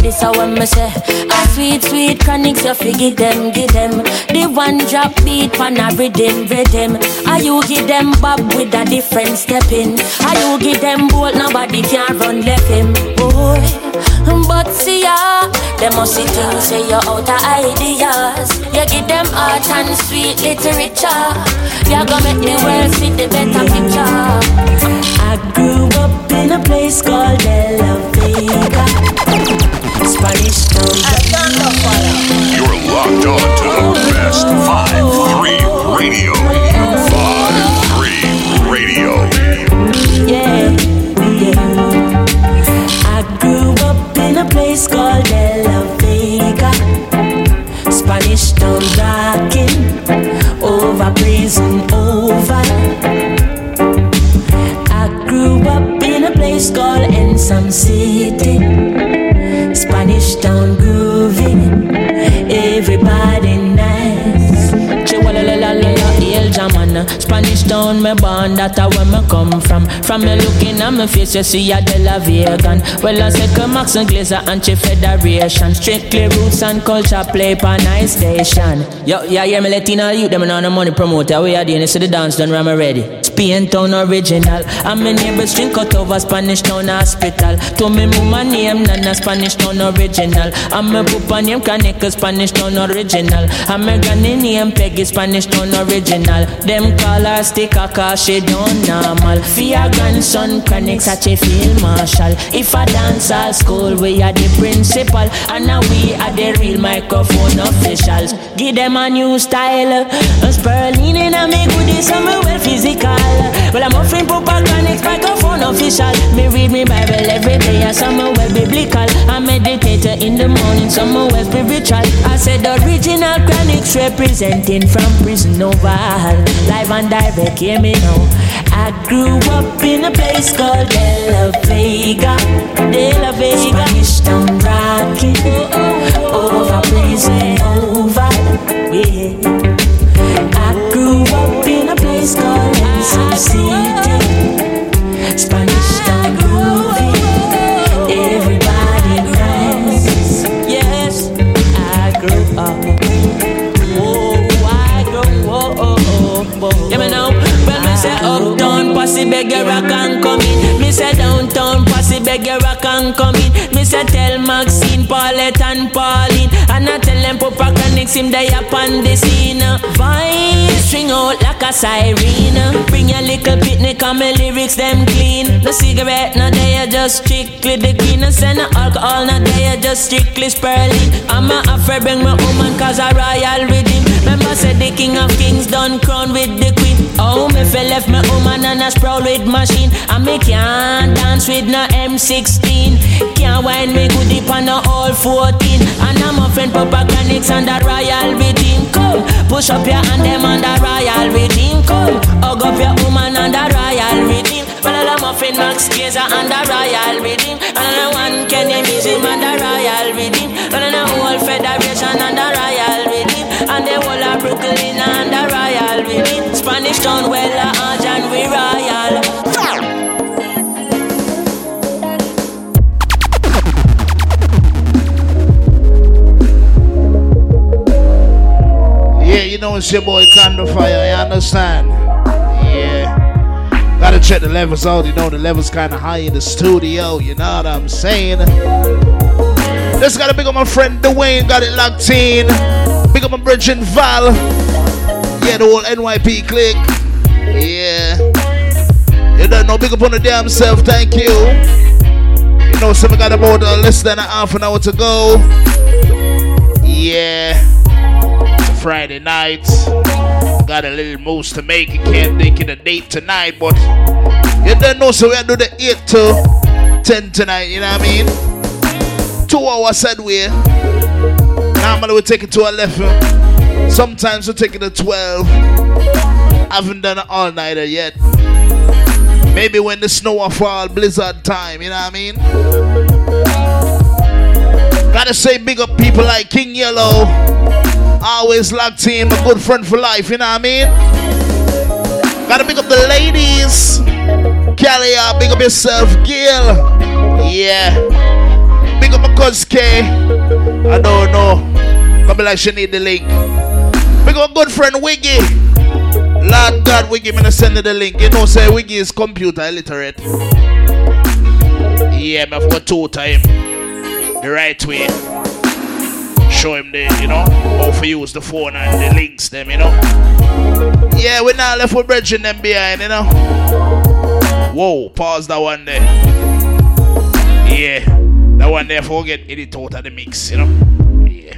This is what me say. A sweet, sweet chronics, you forget them, give them. The one drop beat, pan a rhythm, rhythm. Are you give them bob with a different step in? Are you give them bolt, nobody can run left him, boy. But see ya, them must see things say you're out of ideas. You give them art and sweet literature. You gonna make the world see the better picture. I grew up in a place called De La Vega. Spanish town. You're locked on to the best 5-3 radio. 5-3 radio. Yeah, yeah. I grew up in a place called De La Vega. Spanish town rocking over prison oval. I grew up in a place called Ensom City. Town grooving, Spanish town, me born, that a where me come from. From me looking at me face, you see a De La Vegan. Well, I say Max and Glazer and Chief Federation. Strictly roots and culture play pa nice station. Yo, yeah, hear me Latino youth, them on the money promoter. We are doing this to the dance done, I'm ready. Spain town original. And my neighbors drink cut over Spanish town hospital. To me mama name Nana Spanish town original. And my papa name Kaneka Spanish town original. And my granny name Peggy Spanish town original. Them call her a cause she don't normal. Your grandson chronic such a field marshal. If a dance all school, we are the principal. And now we are the real microphone officials. Give them a new style. A Sperling in a me goodie, some well physical. Well, I'm offering Papa Chronixx microphone official. Me read me Bible every day, and some well biblical. I meditate in the morning, some well spiritual. I said the original Chronixx representing from prison oval. Live and direct, hear me now. I grew up in a place called De La Vega, De La Vega, Spanish Town Rocky, over prison oval, yeah. I grew up in a place called Ensom City, Spanish and come in. Me say tell Maxine, Paulette and Pauline. And I them Chronixx him they up on the scene. Voice string out like a siren. Bring your little picnic and my lyrics them clean. No cigarette, no they are just strictly the green. No send no alcohol, no they are just strictly spurling. I'm a afraid bring my woman cause a royal rhythm. Remember said the king of kings done crown with the queen. Oh, me fell left my woman and a sprawl with machine. And me can't dance with no M16. Can't wind me good deep on no all 14. And I'm a friend Papa Chronixx and the royal rhythm. Come, push up your hand them on the royal rhythm. Come, hug up your woman on the royal rhythm. Well, I'm a friend Max Glazer and the royal rhythm. And I one Kenny Museum and the royal rhythm. And I whole federation and the royal rhythm. And the whole of Brooklyn and the royal rhythm. Spanish town, well, you know it's your boy Thunder Fire, you understand? Yeah. Gotta check the levels out, you know the levels kinda high in the studio, you know what I'm saying? Just gotta big up my friend Dwayne, got it locked in. Big up my Bridget Val. Yeah, the whole NYP click. Yeah. You don't know, big up on the damn self, thank you. You know, so we got about uh, less than a half an hour to go. Yeah. A Friday night. Got a little moves to make. Can't think of the date tonight, but you don't know, so we do the 8 to 10 tonight, you know what I mean? Two hours said we. Normally we take it to 11. Sometimes we take it to 12. Haven't done an all nighter yet. Maybe when the snow will fall, blizzard time, you know what I mean? Gotta say big up people like King Yellow. Always locked in, a good friend for life, you know what I mean? Gotta pick up the ladies. Kelly, uh, big up yourself, Gil. Yeah. Big up my cousin K. I don't know. Probably like she need the link. Big up my good friend Wiggy. Lord God, Wiggy, me send you the link. You know, say Wiggy is computer illiterate. Yeah, have got to time the right way. Show him the, you know, how to use the phone and the links them, you know. Yeah, we now left with bridging them behind, you know. Whoa, pause that one there. Yeah, that one there forget edit out of the mix, you know. Yeah.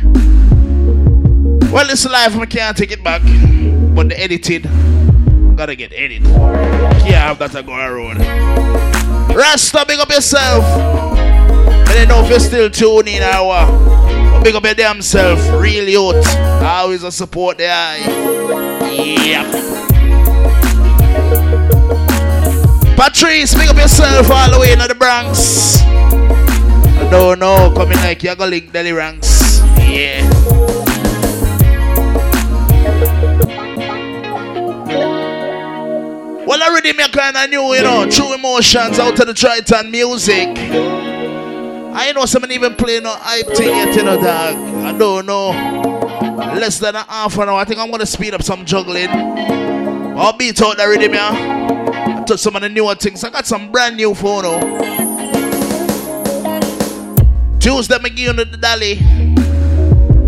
Well, it's live, I can't take it back. But the edited, gotta get edited. Can't have that to go around. Rasta, big up yourself. I don't know if you're still tuning in or. Big up your damn self, real youth. Always a support the eye. Yep. Patrice, big up yourself all the way in the Bronx. I don't know, coming like you're gonna link Delhi ranks. Yeah. Well, already me kind of new, you know, true emotions out of the Triton music. I know someone even playing no hype thing yet, you know, dog. I don't know. Less than an half an hour. I think I'm gonna speed up some juggling. I'll beat out the rhythm, yeah. I told some of the newer things. I got some brand new phone, oh. Tuesday, I on the dolly.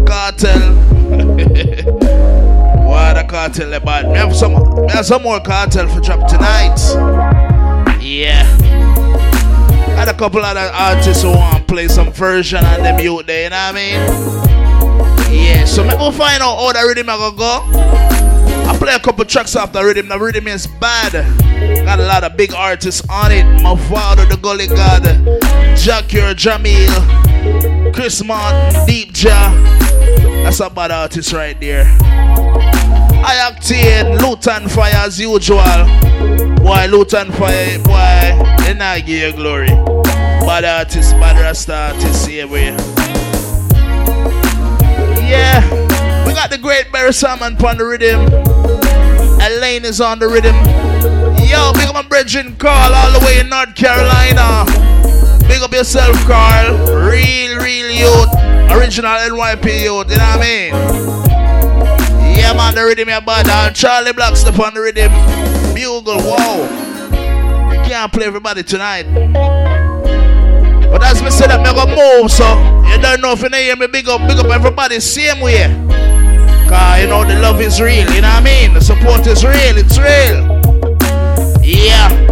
Kartel. what a Kartel eh, about. We have some, we have some more Kartel for drop tonight. Yeah. And a couple other artists who want to play some version on them youth there, you know what I mean? Yeah, so maybe we'll find out how the rhythm I gonna go. I play a couple tracks off the rhythm. The rhythm is bad. Got a lot of big artists on it. My father, the Gully God, Jackier Jamil, Chris Martin, Deep Ja. That's a bad artist right there. I acted Lutan Fyah as usual. Why Lutan Fyah, boy, they not give you glory. Bad artist, bad rasta artist, same we. Yeah, we got the great Barry Salmon on the rhythm. Alaine is on the rhythm. Yo, big up my and Carl, all the way in North Carolina. Big up yourself, Carl. Real, real youth. Original NYP youth, you know what I mean? Yeah, man, the rhythm, your bad. Charly Black's on the rhythm. Bugle, wow. You can't play everybody tonight as me say that, me go move. So you don't know if you hear me big up, big up everybody same way. Cause you know the love is real, you know what I mean? The support is real, it's real. Yeah.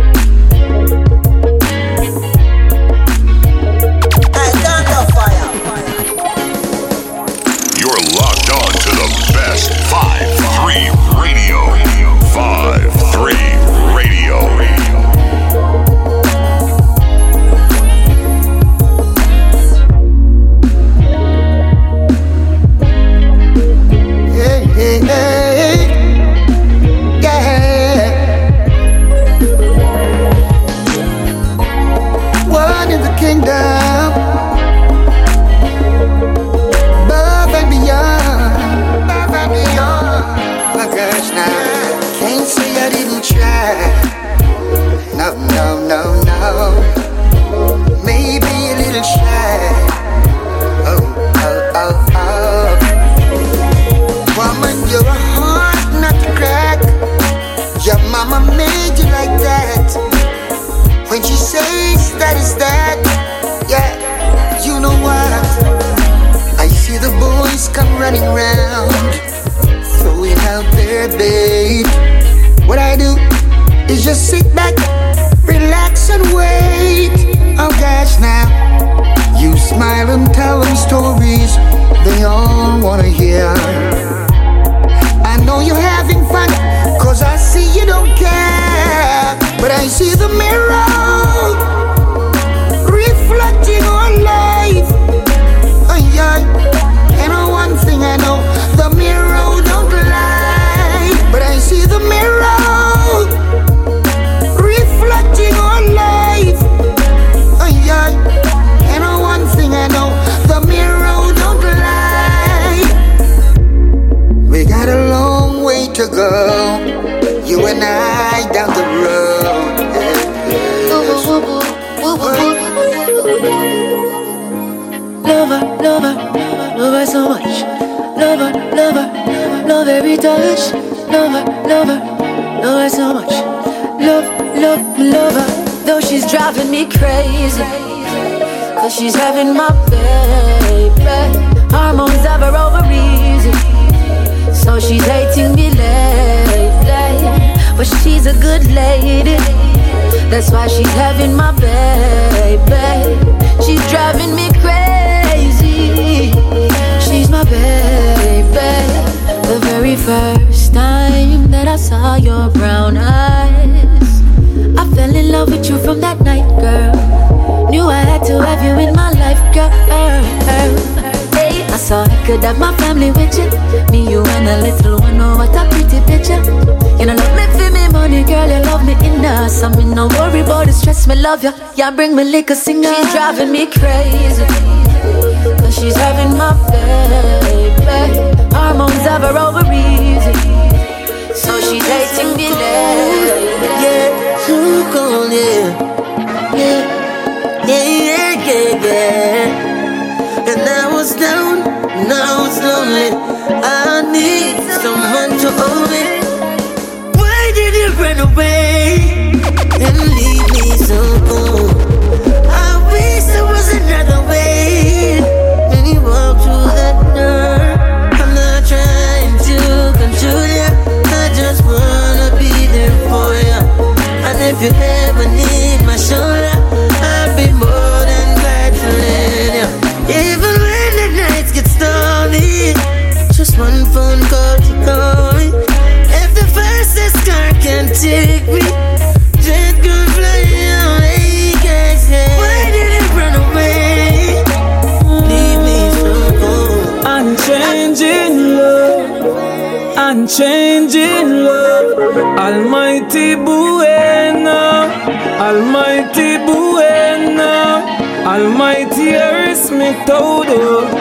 it, todo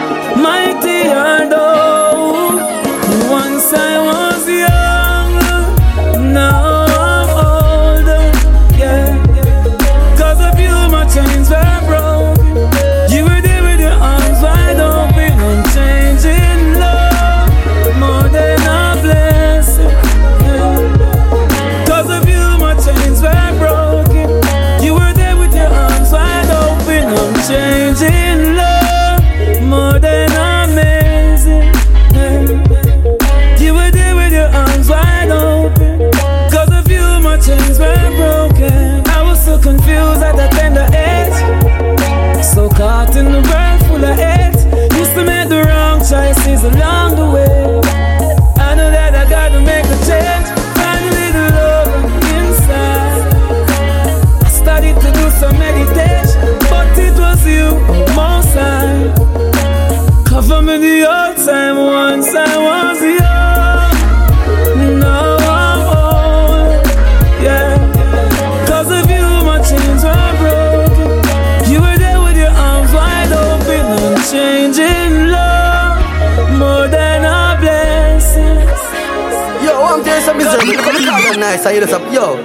nice. I hear this up. Yo,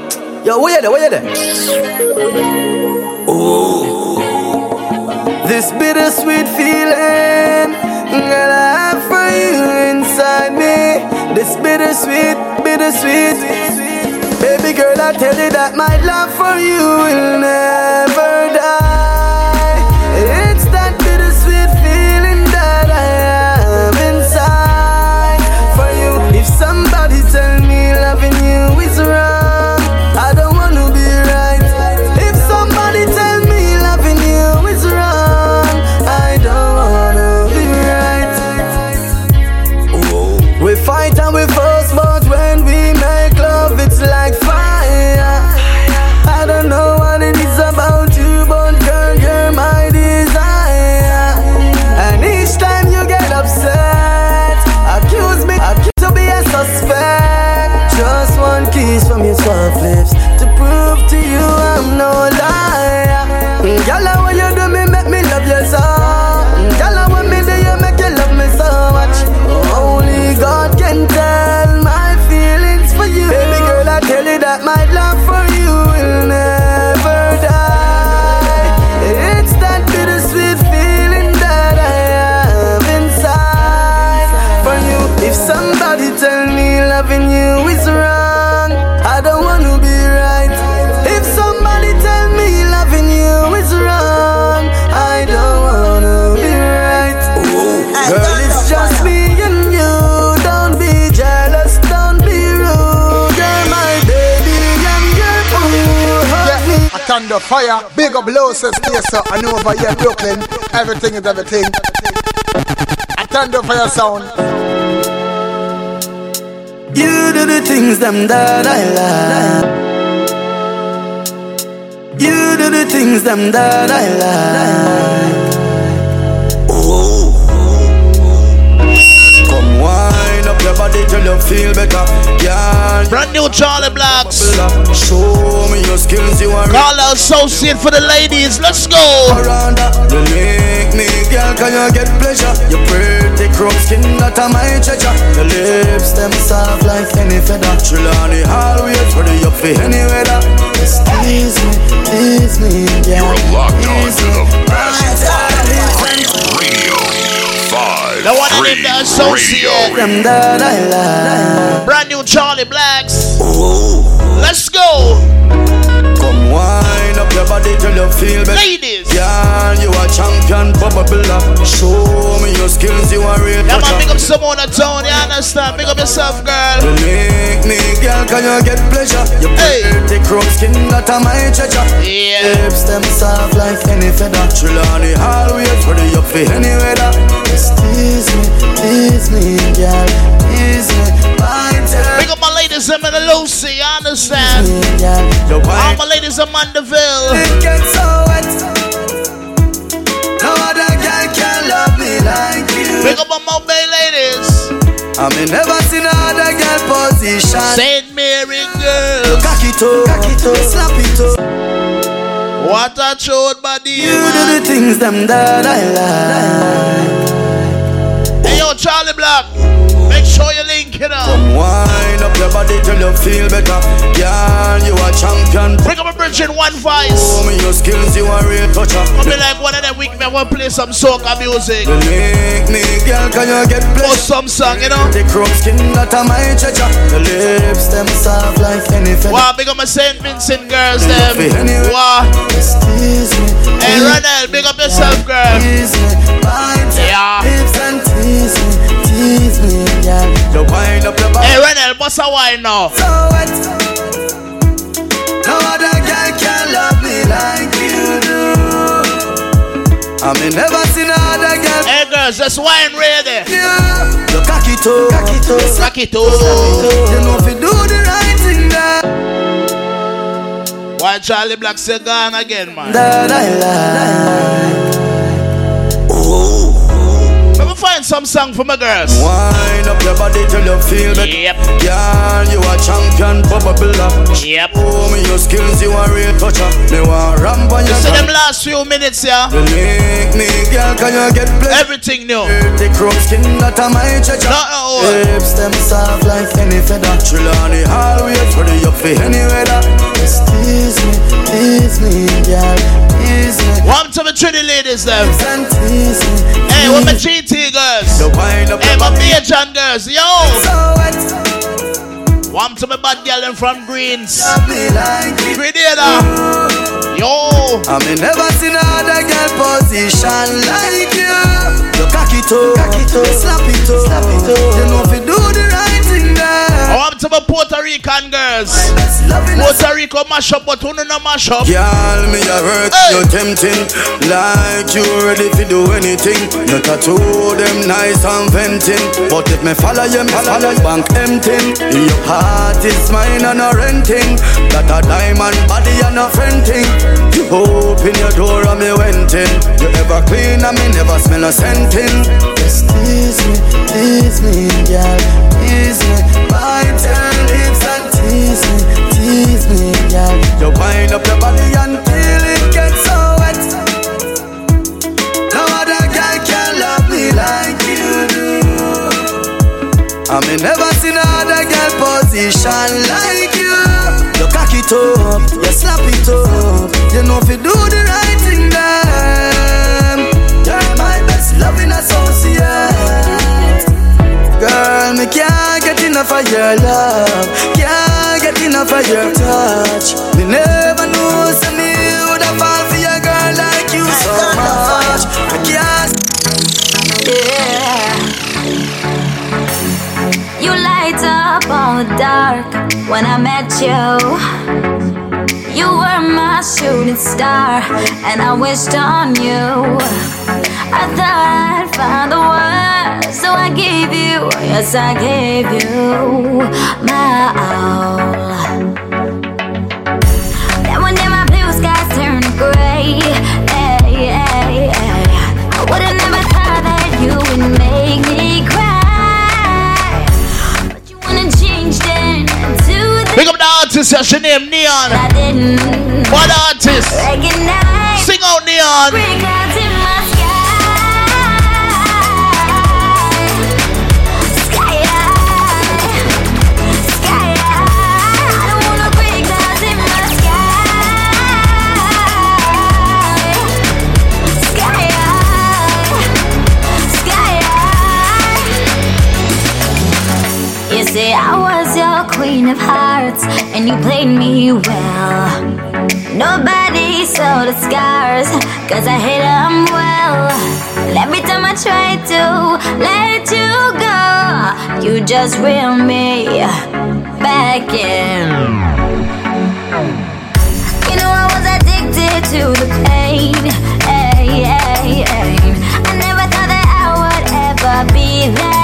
yo, where you there? Where you there? Ooh. This bittersweet feeling that I have for you inside me. This bittersweet, bittersweet. Baby girl, I tell you that my love for you will never. the fire. Big up low says yes, sir. I know over here, Brooklyn. Everything is everything. I turn the fire sound. You do the things them that I love. You do the things them that I love. Your body till you feel better, yeah. Brand new Charly Blacks. Show me your skills, you are. Call associate for the ladies. Let's go. You make me, girl, can you get pleasure? Your pretty crook skin that I might treasure. Your lips them soft like any feather. Chill on the hallways, ready up for any weather. Just tease me, tease me, yeah. You're locked on to the best. The one Free I did associate. Brand new Charly Blacks. Ooh. Let's go. Come on. Your body till you feel better. Ladies, yeah, you a champion, Papa Billa. Show me your skills, you are real. Yeah, man, pick up someone at town, you understand? Pick up yourself, girl. You make me, girl, can you get pleasure? You hey. pretty chrome skin that I my treasure. Yeah. Hips them soft like any feather. Chill on the hallway, ready up for any weather. Just tease me, tease me, girl, tease me. Pick up my ladies, I'm in the Lucy, you understand? All my ladies, I'm gets so wet. No other girl can love me like you. Pick up my Mobile ladies. I mean, never seen another girl position. Saint Mary it up, cock slap it up. What a chode body. You do the things them that I like. Hey yo, Charly Black. Sure you link it up. Come wind up your body till you feel better. Girl, you a champion. Bring up a bridge in one voice. Show me your skills, you a real toucher. I'll be like one of them week, man. We'll play some soca music. You make me, girl, can you get pleasure? Or some song, you know. The chrome skin that a my treasure. The lips them soft like any feather. Wow, big up my St. Vincent girls, them. Wow. Tease me. Hey, Ronald, big up yourself, girl. Tease me. Bite yeah. tease me, tease me. You wind up your body. Hey, Ronald, what's a wine now? So wet. No other girl can love me like you do. I mean, never seen another girl. Hey, girls, just wine ready. Yeah. You cock it up, cock it up, Suck it You know if you do the right thing there. Why Charly Black say gone again, man? That I like. Me find some song for my girls. Wind up your body till you feel better. Yep. Girl, you a champion, bubbler. Yep. Show me your skills, you a real toucher. Me want ramp on your You see them last few minutes, yeah? You make me, girl, can you get pleasure? Everything new. The chrome skin that a my treasure. Not all. Lips them soft like any feather. Chill on the hallway, ready up for any weather. Just tease me, tease me, girl, tease me. One to the Trinity ladies, them. And tease. Hey, what my GT girls? You wind up Hey, my body. Bajan girls, yo. So wet. One to my bad girl them from Greens. Love me. Grenada. Yo. I mean, never seen another girl position like you. You cock it up, cock it up, slap it up, slap it up. You know if you do I want to my Puerto Rican girls. Puerto Rico mash up, but who no mash up? Girl, me a hurt Hey. you tempting. Like you ready to do anything. Your tattoo them nice and venting. But if me follow you, me follow you. Bank empty Your heart is mine and a renting. Got a diamond body and a fronting. You open your door and me went in. You ever clean and me never smell a scenting. Just tease me, wished on you. I thought I'd find the words, so I gave you, yes, I gave you my all. Then one day my blue skies turned gray. Hey, hey, hey. I would've never thought that you would make me cry. But you wanna change it to the Pick up the artist, yeah, she name Neon. I didn't What artist? recognize. High. You say I was your queen of hearts. and you played me well. Nobody saw the scars, cause I hit them well. And every time I try to let you go, you just reel me back in. You know I was addicted to the pain. Ay, ay, ay. I never thought that I would ever be that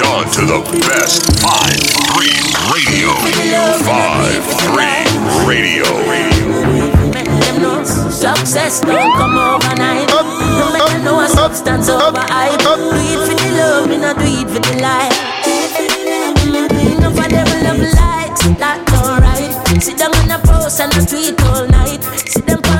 to the best 5-3 radio. 5-3 radio. Success don't come overnight. No matter no a substance over hype. Do it for the love, me not do it for the life. No for them love likes, that's alright. Sit down on a post and a tweet all night.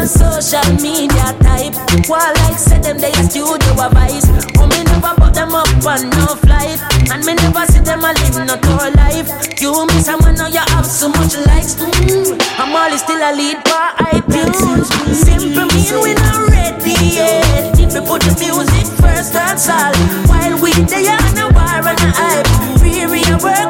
On social media type. While like say them they studio a. Oh me never put them up on no flight. And me never see them a live no tour life. You miss someone now you have so much likes. Mm. I'm always still a lead for iTunes. Simple me we not ready yet. If we put the music first, that's all. While we they on a war and a hype. Free, free, work,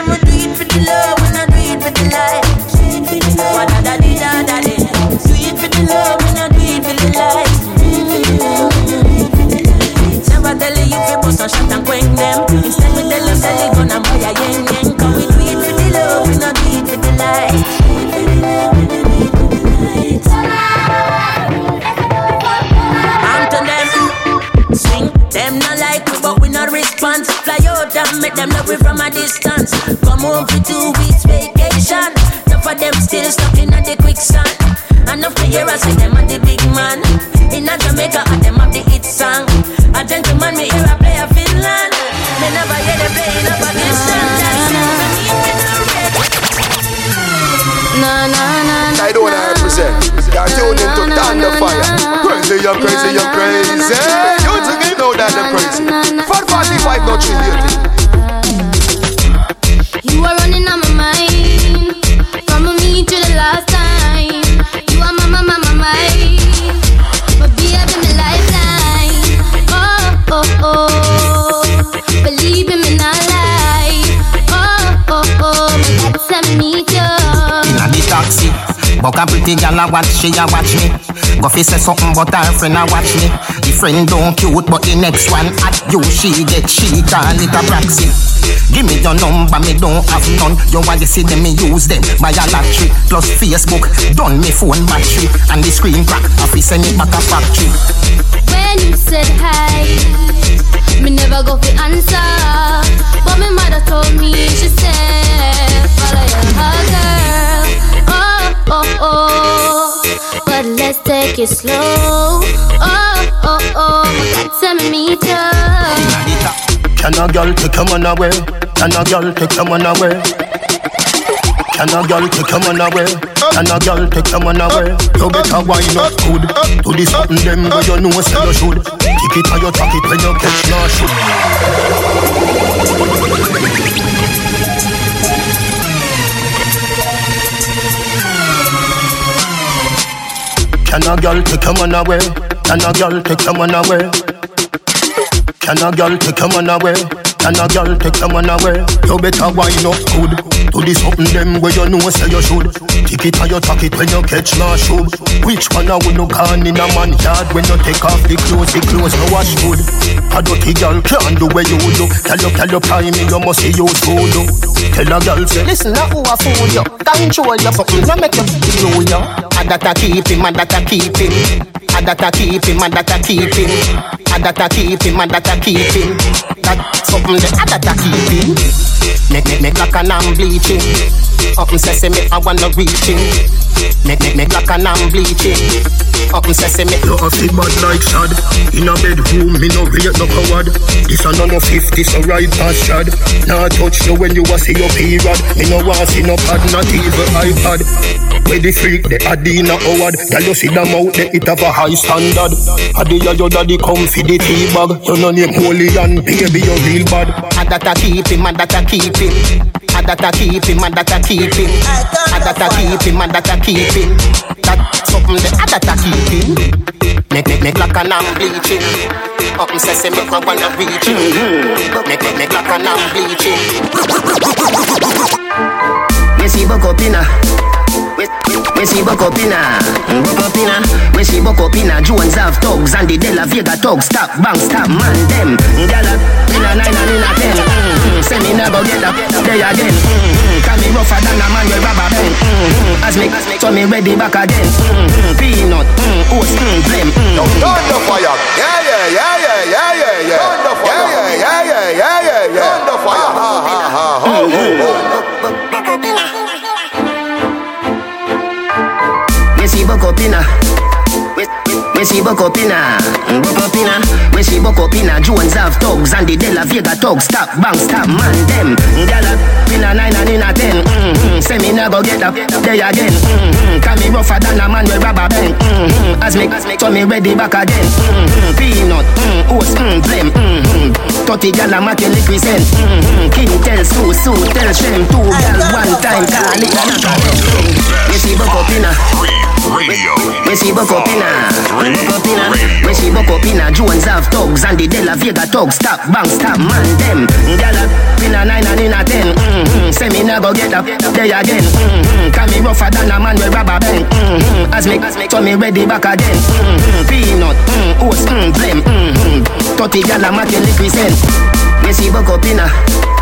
we do it for the love. Buck a pretty gal a watch she a watch me. Fi say something but her friend a watch me. The friend don't cute but the next one at you she get she call it a proxy. Give me your number, me don't have none. You want to see them, me use them. Buy a plus Facebook, done me phone battery and the screen crack. I fi send it back a factory. When you said hi, me never go for answer. But my mother told me, she said, follow your heart, take it slow. Oh, oh, oh. Tell. Can a girl take your man away? Can a girl take your man away? Can a girl take your man away? Can a girl take your man away? You better wind up good. Do this something them where you know say you should. Kick it or you tuck it when you catch no should. Can a girl take your man away? Can a girl take your man away? Can a girl take your man away? Can a girl take your man away? You better wind up good. Do this something them where you know say you should. Kick it or you tuck it when you catch my shoe. Which one a we no gone in a man yard when you take off the clothes, the clothes no wash good. A dirty girl can't do where you do. Tell you, tell you, prime me, you must see use voodoo. Tell a girl say, listen, now who a fool you? Control your something, no make you feel you. A that a keep him, a that a keep him. A that a keep him, a that a keep him. I that I keep him, I that I keep him. That something that I that I keep him. Make make make like an I'm bleaching. Up and sesame, I wanna reach him. Make make make like an I'm bleaching. Up and sesame. You a fi bad like Shad In a bedroom, me no rate no coward This a no no fifty, so right past Shad Nah touch you when you a see your period Me no want see no pad, not even iPad Where the freak, the Adina Howard Girl you see them out there, it have a high standard Adi ya your daddy come fi the tea bag You no name holy and baby you real bad I that I keep him, I that I keep him. I that I keep him, I that I keep him. I that I keep him, I that I keep him. That something that I that I keep him. Make make make like an I'm bleaching. Up and sesame, I wanna reach him. Make make make like an I'm bleaching. Me see buck up inna. We, we see buck up inna. Buck up inna. We see buck up inna. Jones have thugs and the De La Vega thugs. Stop, bang, stop, man, them. Gyal inna nine and inna ten. Mm-hmm. Say me never get up there again. Mm-hmm. Can me rougher than a man with rubber band. Mm-hmm. As me, as me, so me ready back again. Mm-hmm. Peanut, mm, oats, mm, blem. Mm. Now turn the fire. Yeah, yeah, yeah, yeah, yeah, yeah, yeah. Turn the fire. Yeah, yeah, yeah, yeah, yeah, yeah, yeah. Turn the fire. Ha, ha, ha, ha, ho, ho, ho. We see buck up inna. We, we buck up inna. Buck up inna. We see buck up inna. Jones have thugs and the De La Vega thugs. Stop, bang, stop, man, them. Gyal inna nine and inna ten. Mm-hmm. Say me never get up there again. Mm-hmm. Can me rougher than a man with rubber band. Mm-hmm. As me, as me, so me ready back again. Mm-hmm. Peanut, mm, oats, mm, blem. Mm-hmm. Thirty gyal a make liquid cent. Mm-hmm. King tell Sue, Sue tell Shem. Two gyal one time call it a We see buck up inna. Radio. We see buck up inna. Buck up inna. We see buck up inna. Jones have thugs and the De La Vega thugs. Stop, bang, stop, man, them. Gyal inna nine and inna ten. Mm-hmm. Say me never get up there again. Mm-hmm. Can me rougher than a man with rubber band. Mm-hmm. As me, as me, so me ready back again. Mm-hmm. Peanut, mm, oats, mm, blem. Mm-hmm. Thirty gyal a make cent. We see buck up inna.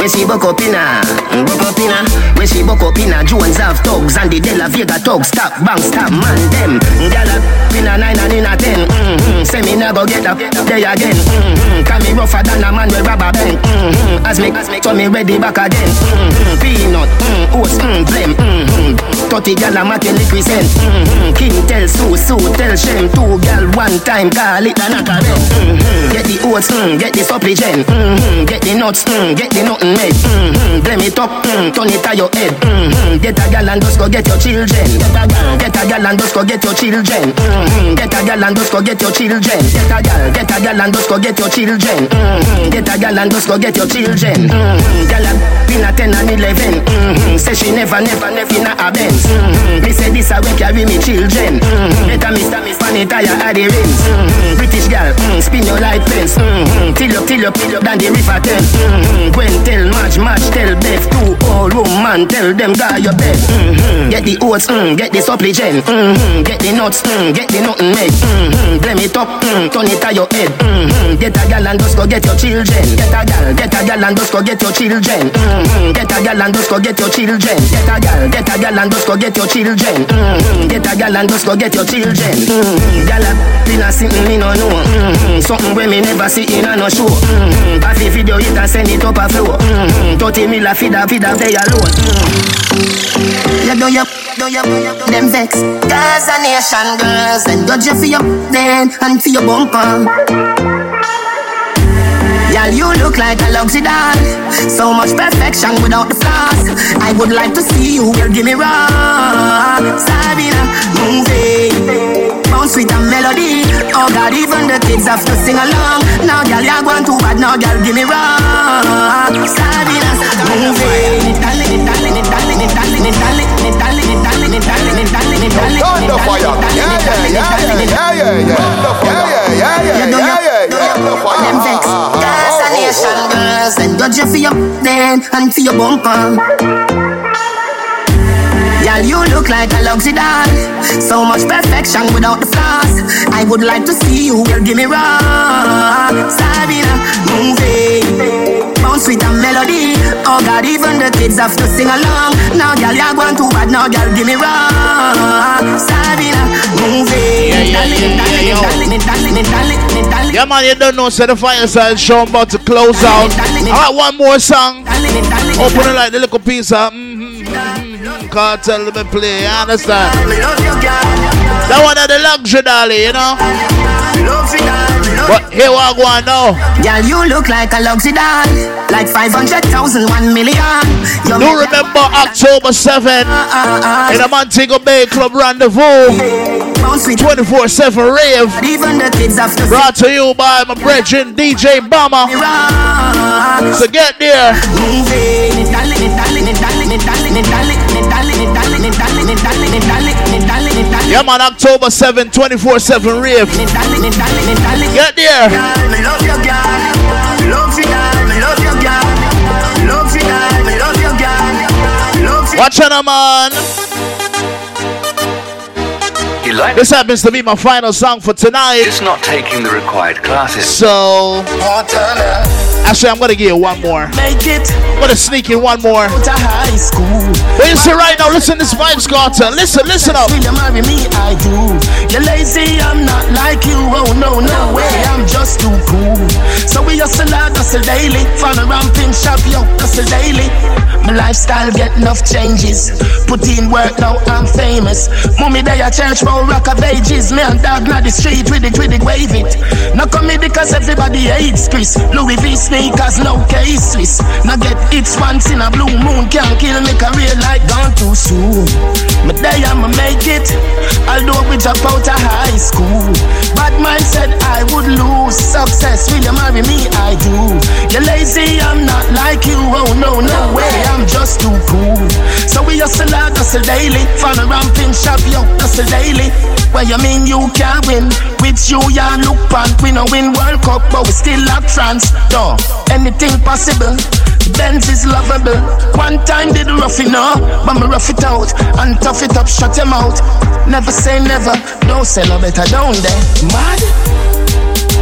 We, we see buck up inna, buck up inna. We see buck up inna. Jones have thugs and the De La Vega thugs. Stop, bang, stop, man, them. Gyal inna nine and inna ten. Mm-hmm. Say me never get up there again. Mm-hmm. Me rougher than a man with rubber band. Mm-hmm. As me, so me ready back again. Mm-hmm. Peanut, mm, oats, mm, blem. Mm-hmm. Thirty gyal a make liquid cent. Mm-hmm. King tell Sue, Sue tell Shem. Two gyal one time call it a knock a. Mm-hmm. Get the oats, mm, get the supply gen. Mm-hmm. Get the nuts, mm, get the nothing made. Mm-hmm. Blame it up, mm, turn it to your head. Mm-hmm. Get a gal and just go get your children. Get a gal, get a gal and just go get your children. Mm-hmm. Get a gal and just go get your children. Get a gal, get a gal and just go get your children. Mm-hmm. Get a gal and just go get your children. Mm-hmm. Gal been a ten and eleven. Mm-hmm. Say she never, never, never in a Benz. Mm-hmm. Me say this a way carry me children. Mm-hmm. Better stand me span it at the rings. Mm-hmm. British gal, mm, spin your life fence. Mm-hmm. Till up, till up, till up, down the river Thames. Mm-hmm. Gwen tell March, March tell Beth. Two old woman tell them guy your bed. Mm-hmm. Get the oats, mm, get the supply gen. Mm-hmm. Get the nuts, mm, get the nothing made. Mm-hmm. Blame it up, mm, turn it to your head. Mm-hmm. Get a gal and just go get your children. Get a gal, get a gal and just go get your children. Mm-hmm. Get a gal and just go get your children. Get a gal, get a gal and just go get your children. Mm-hmm. Get a gal and just go get your children. Mm-hmm. Gal a pin a something me no know. Mm-hmm. Something where me never see in a no show. Mm-hmm. Pass the video it and send it up a flow. Mm-hmm. 30 mil a feed a feed a they alone. Mm-hmm. You do you, do you, them vex. Girls a nation girls and judge you for your then and for your bumper. Girl, you look like a luxury doll. So much perfection without the flaws. I would like to see you, girl, give me raw. Sabina, moving sound sweet and melody. Oh God, even the kids have to sing along. Now, girl, you're going too bad. Now, girl, give me wrong. Sabina, moving. Tando Fire, yeah, yeah, yeah, yeah, yeah, yeah, yeah, yeah, yeah, yeah, yeah, yeah, yeah, you for your then and for your bumper. Girl, you look like a luxury doll. So much perfection without the flaws. I would like to see you, girl, give me raw. Sabina, moving. Bounce with a melody. Oh God, even the kids have to sing along. Now, girl, you're going too bad. Now, girl, give me raw. Sabina, moving. Yeah, yeah, Darling, yeah, darling, Hey, yo. Yeah, man, you don't know, so the fireside show I'm about to close out. I got one more song. Open it like the little piece of mm-hmm, mm-hmm, Kartel let me play, you understand? That one of the luxury dolly, you know? But here I go on now. Girl, you look like a luxury doll. Like 500,000, 1 million. You Do remember October 7th uh, uh, uh. in the Montego Bay Club Rendezvous. 24 7 rave. Even the kids have to Brought to you by my brethren DJ Bama. So get there. Yeah, man, October 7, 24 7 rave. Get there. Watch out, man. This happens to be my final song for tonight. Just not taking the required classes. So, actually, I'm gonna give you one more. Make it. I'm gonna sneak in one more. to high school. You right now, listen to this vibes, Carter. Listen, listen up. Will you marry me? I do. You're lazy, I'm not like you. Oh no, no way, I'm just too cool. So we hustle hard, hustle daily. Fun around, ramping shop, yo, hustle daily. My lifestyle get enough changes. Put in work, now I'm famous. Mommy, they a church, roll rock of ages. Me and dog not the street with it, with it, wave it. No come me because everybody hates Chris. Louis V sneakers, no case Swiss. Now get hits once in a blue moon. Can't kill me career like gone too soon. Me day I'ma make it. Although we drop out of high school. Bad mind said I would lose success. Will you marry me? I do. You're lazy, I'm not like you. Oh no, no way, I'm just too cool. So we hustle hard, hustle daily. Fan a ramping shop, yo, hustle daily. What you mean you can't win? With you, ya look pan. We no win World Cup, but we still have France. No, anything possible. Benz is lovable. One time did rough it enough, but me rough it out and tough it up, shut him out. Never say never, don't say no better, don't they? Mad?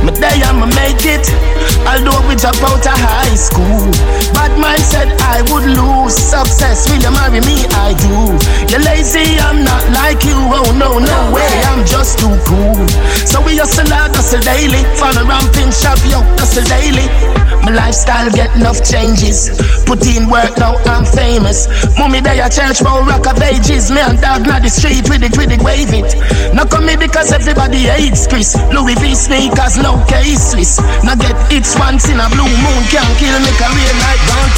My day I'ma make it. Although we drop out of high school. Bad mind said I would lose success. Will you marry me? I do. You're lazy, I'm not like you. Oh no, no way, I'm just too cool. So we hustle hard, hustle daily. Fan a ramping shop, yo, hustle daily. My lifestyle get enough changes. Put in work, now I'm famous. Mommy, they a church, roll rock of ages. Me and dog not the street with it, with it, wave it. Now come me because everybody hates Chris. Louis V sneakers, no case Swiss. Now get hits once in a blue moon. Can't kill me career like gone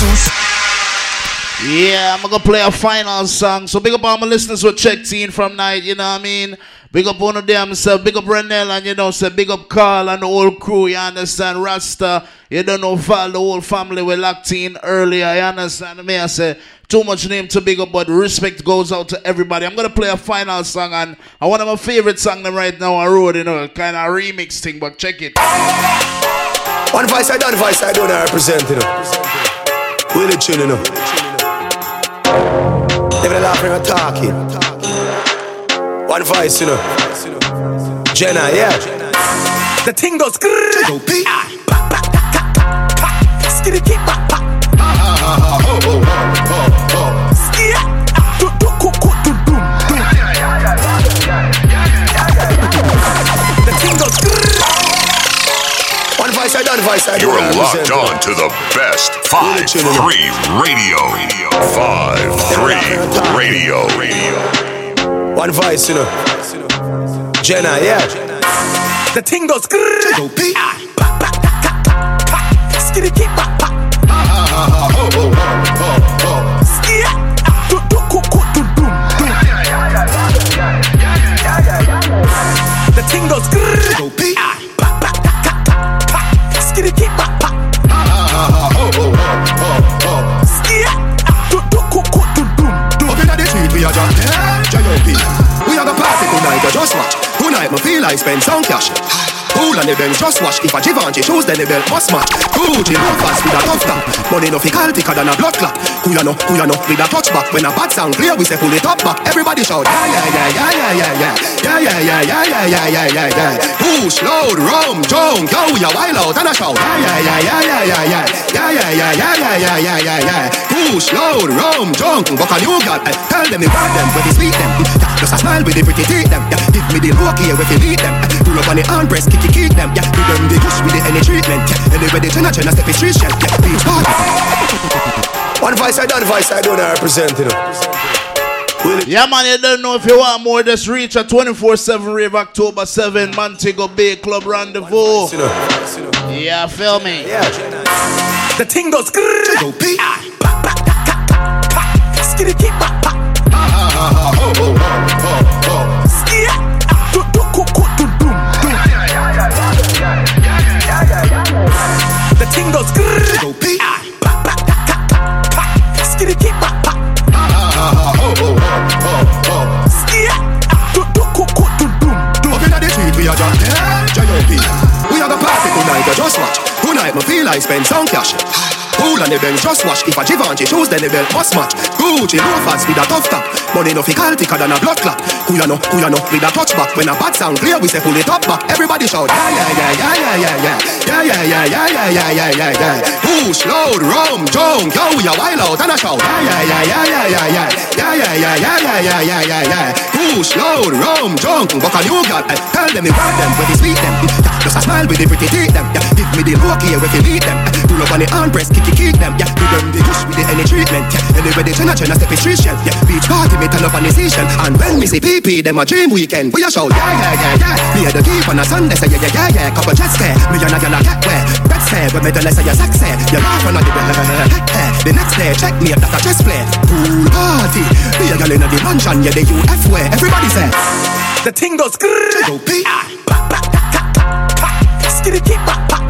Yeah, I'm gonna play a final song. So big up all my listeners who checked in from night, you know what I mean? Big up one of them, so big up Renell and you know, say big up Carl and the whole crew, you understand? Rasta, you don't know Val, the whole family were locked in earlier, you understand me? I say too much name to big up, but respect goes out to everybody. I'm gonna play a final song and uh, one of my favorite songs right now I wrote, you know, kind of remix thing, but check it. One voice I done, voice I don't represent, you know. Willie tune, you know. Never laughing or talking. One voice, you know. Jenna, yeah. The thing goes. You're locked on to the best 5 3 radio. 5 3 radio. radio. One voice, you know. Jenna, yeah. The thing goes grrrr. Ah, Skitty keep Me I spend some cash. Pool and the bench just wash. If a Givenchy shoes, then the belt must match. Gucci fast with a tough top. Money no fi thicker than a blood clot. Ya know, with a touchback. When a bad sound clear, we say pull it up back. Everybody shout, yeah, yeah, yeah, yeah, yeah, yeah, yeah. Yeah, yeah, yeah, yeah, yeah, yeah, yeah. Push, load, rum, junk, yo, we a wild out and a shout. Yeah, yeah, yeah, yeah, yeah. Yeah, yeah, yeah, yeah, yeah, yeah, yeah, yeah, yeah. Push, loud, rum, junk, buck a new girl. Eh, tell them you want them, but they sweet them. Just a smile with the pretty teeth them. Yeah, give me the look here if you need them. Pull up on the arm press, kick, it, kick, them. Yeah, give them the push with the any treatment. Yeah, anyway, they turn a turn a step in street shell. Yeah, beach party. One voice I done, voice I don't represent, you know. Yeah, man, you don't know if you want more, just reach a 24 7 rave October 7 Montego Bay Club Rendezvous. Yeah, feel me? Yeah. The ting goes kitty kitty pop pop. Skia, do do ko ko do do, do. The thing goes grrr. Skitty kitty pop pop. Skia, do do ko ko do doom doom. Up inna the street we a jam, jam We have a party tonight, just watch. Tonight me feel I spend some cash. Cool on the bench, just watch. If a Givenchy shoes, then the belt must match. Gucci loafers with a tough top. Money no fi call thicker than a blood clot. Know, who ya know, with a touch back. When a bad sound clear, we say pull it up back. Everybody shout, yeah, yeah, yeah, yeah, yeah, yeah, yeah. Yeah, yeah, yeah, yeah, yeah, yeah, yeah, yeah, yeah. Push, load, rum, junk, yo, a wild out and a shout. Yeah, yeah, yeah, yeah, yeah, yeah, yeah. Yeah, yeah, yeah, yeah, yeah, yeah, yeah, yeah. Push, load, rum, junk, buck a new girl. Eh, Tell them you want them, but they sweet them. Just a smile with the pretty teeth them. Give me the look here if you need them. Pull up on the arm press, kick, kick, them. Yeah, give them the push with the any treatment. Yeah, anyway they turn a turn a step in street shell. Yeah, beach party me turn up on the station. And when me see PP, them a dream weekend. We a shout, yeah, yeah, yeah, yeah. Me a the keep on a Sunday, say yeah, yeah, yeah, yeah. Couple jets there, me and a girl a cat wear. Red say, when me done say you sexy. You laugh when on the The next day, check me if that a chess play. Pool party, me a girl inna the mansion, yeah, the UF way. Everybody say, The ting goes J.O.P. Skitty keep The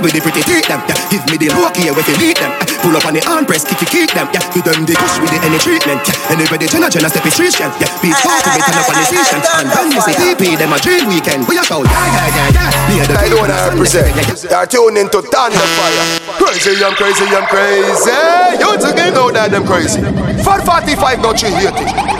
Just a with the pretty teeth them. Yeah, give me the look here if you need them. Pull up on the arm press, kick, kick, kick them. Yeah, give them the push with the any treatment. Yeah, anybody turn a turn a step in street shell. Yeah, beach party, we turn up on the station. And when you see PP, them a dream weekend. We a shout, yeah, yeah, yeah, yeah. Me a the I don't represent. You're tuning into Tando Fire. Crazy, I'm crazy, I'm crazy. You together know that them crazy. 445, don't you hear it?